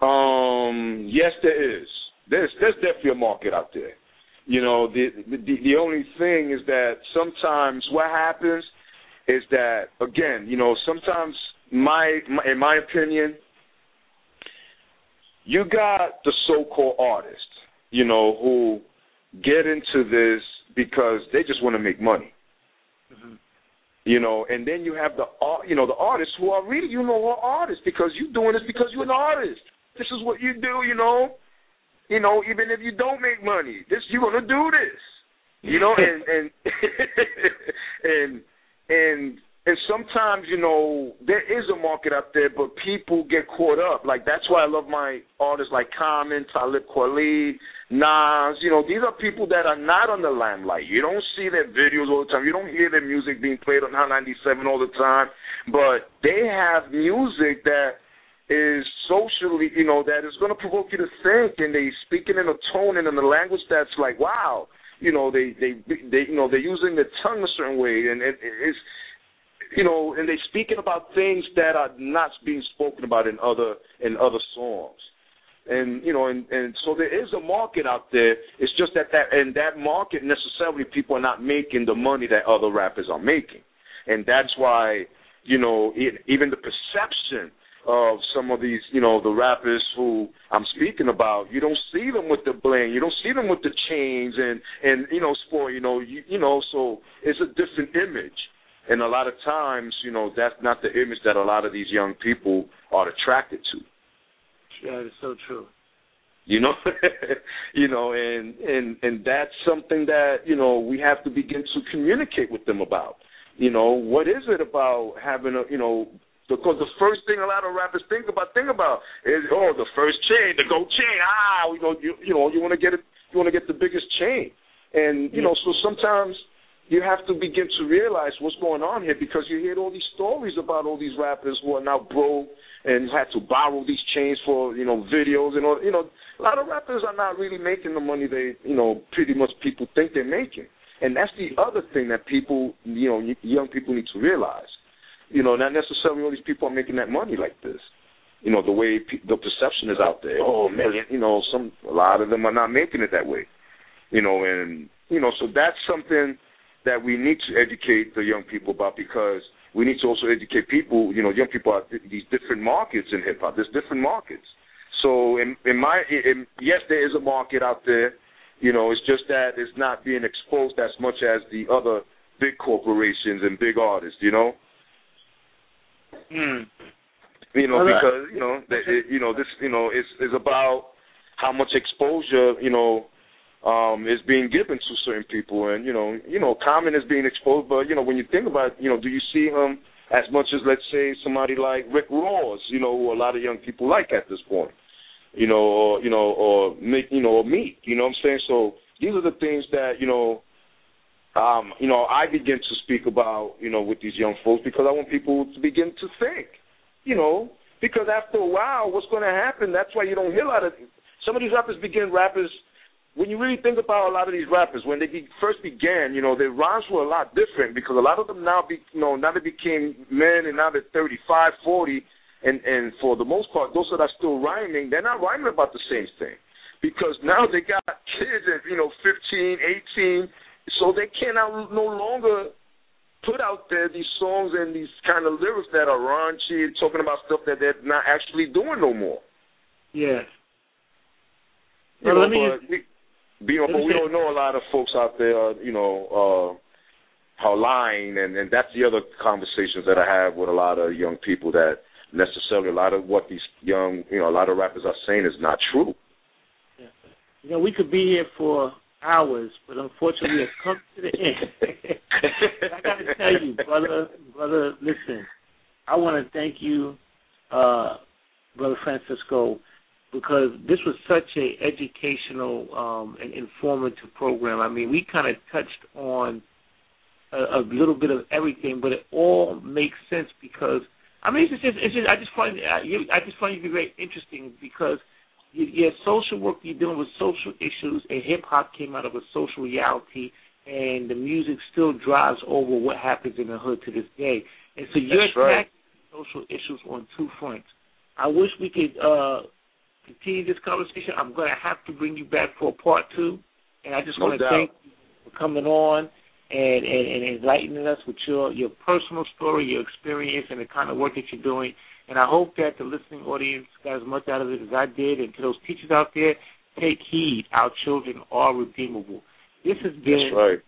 Um, yes, there is. There's there's definitely a market out there. You know, the the the only thing is that sometimes what happens is that again, you know, sometimes my, my in my opinion, you got the so-called artists, you know, who get into this because they just want to make money. Mm-hmm. You know, and then you have the art, you know the artists who are really you know are artists because you're doing this because you're an artist. This is what you do, you know. You know, even if you don't make money, this you're gonna do this. You know, and and and and and sometimes, you know, there is a market out there, but people get caught up. Like that's why I love my artists like Common, Talib Kweli, Nas. You know, these are people that are not on the limelight. You don't see their videos all the time. You don't hear their music being played on Hot 97 all the time. But they have music that is socially, you know, that is going to provoke you to think, and they speaking in a tone and in a language that's like, wow, you know, they they they you know they're using their tongue a certain way, and it, it's you know, and they're speaking about things that are not being spoken about in other in other songs. And you know, and and so there is a market out there. It's just that that in that market necessarily people are not making the money that other rappers are making, and that's why you know it, even the perception of some of these, you know, the rappers who I'm speaking about. You don't see them with the bling. You don't see them with the chains and and you know, sport. You know, you, you know, so it's a different image. And a lot of times, you know, that's not the image that a lot of these young people are attracted to. Yeah, it's so true. You know, you know, and and and that's something that you know we have to begin to communicate with them about. You know, what is it about having a you know because the first thing a lot of rappers think about think about is oh the first chain, the gold chain. Ah, you know you you know you want to get it you want to get the biggest chain, and you know so sometimes you have to begin to realize what's going on here because you hear all these stories about all these rappers who are now broke and had to borrow these chains for you know videos and all. You know, a lot of rappers are not really making the money they you know pretty much people think they're making, and that's the other thing that people you know young people need to realize. You know, not necessarily all these people are making that money like this. You know, the way pe- the perception is out there. Oh, million. You know, some a lot of them are not making it that way. You know, and you know, so that's something that we need to educate the young people about because we need to also educate people. You know, young people are th- these different markets in hip hop. There's different markets. So in, in my, in, yes, there is a market out there. You know, it's just that it's not being exposed as much as the other big corporations and big artists. You know. Hmm. You know, uh, because you know, that it, you know, this, you know, is is about how much exposure, you know, um, is being given to certain people, and you know, you know, Common is being exposed. But you know, when you think about, you know, do you see him as much as let's say somebody like Rick Ross, you know, who a lot of young people like at this point, you know, or you know, or make, you know, or Meek, you know what I'm saying? So these are the things that you know, um, you know, I begin to speak about, you know, with these young folks because I want people to begin to think, you know, because after a while, what's going to happen? That's why you don't hear a lot of some of these rappers begin rappers when you really think about a lot of these rappers, when they be, first began, you know, their rhymes were a lot different because a lot of them now be, you know, now they became men and now they're 35, 40, and and for the most part, those that are still rhyming, they're not rhyming about the same thing because now they got kids at you know 15, 18, so they cannot no longer put out there these songs and these kind of lyrics that are raunchy, and talking about stuff that they're not actually doing no more. Yeah. You Well, know, let me just- you but we don't know a lot of folks out there, you know, uh, how lying, and and that's the other conversations that I have with a lot of young people that necessarily a lot of what these young, you know, a lot of rappers are saying is not true. Yeah. You know, we could be here for hours, but unfortunately, have come to the end. I got to tell you, brother, brother, listen. I want to thank you, uh, brother Francisco, because this was such a educational um, and informative program. I mean, we kind of touched on a, a little bit of everything, but it all makes sense because I mean, it's just, it's just I just find I, I just find you to be very interesting because you, your social work, you're dealing with social issues, and hip hop came out of a social reality, and the music still drives over what happens in the hood to this day. And so you're That's right. attacking social issues on two fronts. I wish we could uh, continue this conversation. I'm going to have to bring you back for a part two, and I just No want to doubt. thank you for coming on and, and, and enlightening us with your your personal story, your experience, and the kind of work that you're doing. And I hope that the listening audience got as much out of it as I did. And to those teachers out there, take heed. Our children are redeemable. This has been right.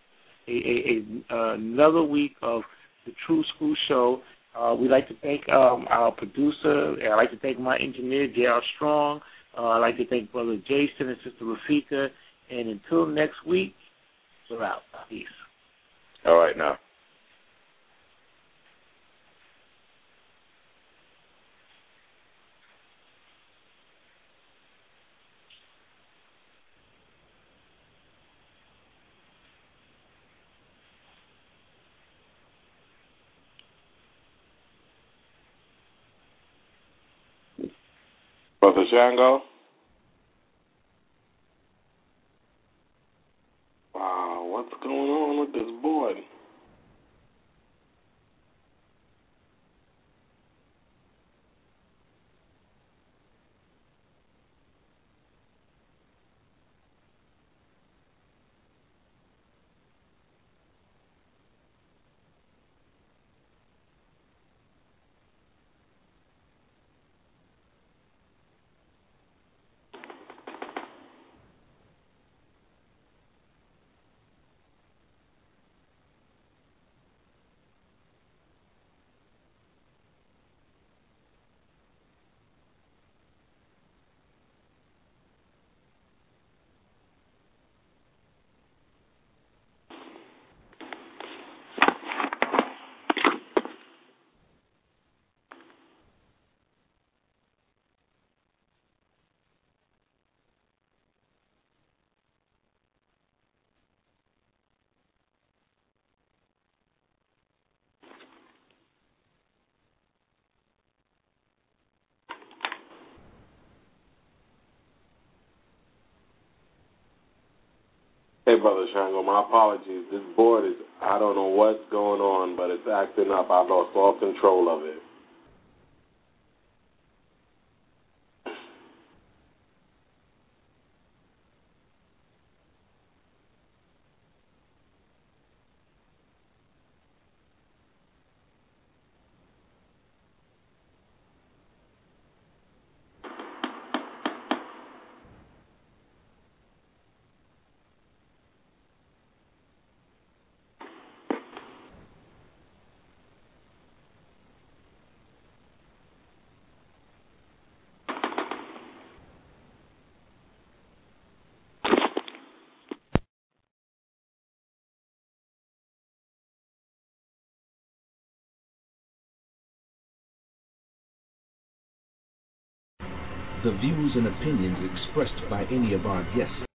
a, a, a, another week of the TRU Skool Show. Uh, we'd like to thank um, our producer. I'd like to thank my engineer, J.R. Strong. Uh, I'd like to thank Brother Jason and Sister Rafika. And until next week, we're out. Peace. All right now. Brother Shango? Wow, what's going on with this board? Hey, Brother Shango, my apologies. This board is, I don't know what's going on, but it's acting up. I've lost all control of it. The views and opinions expressed by any of our guests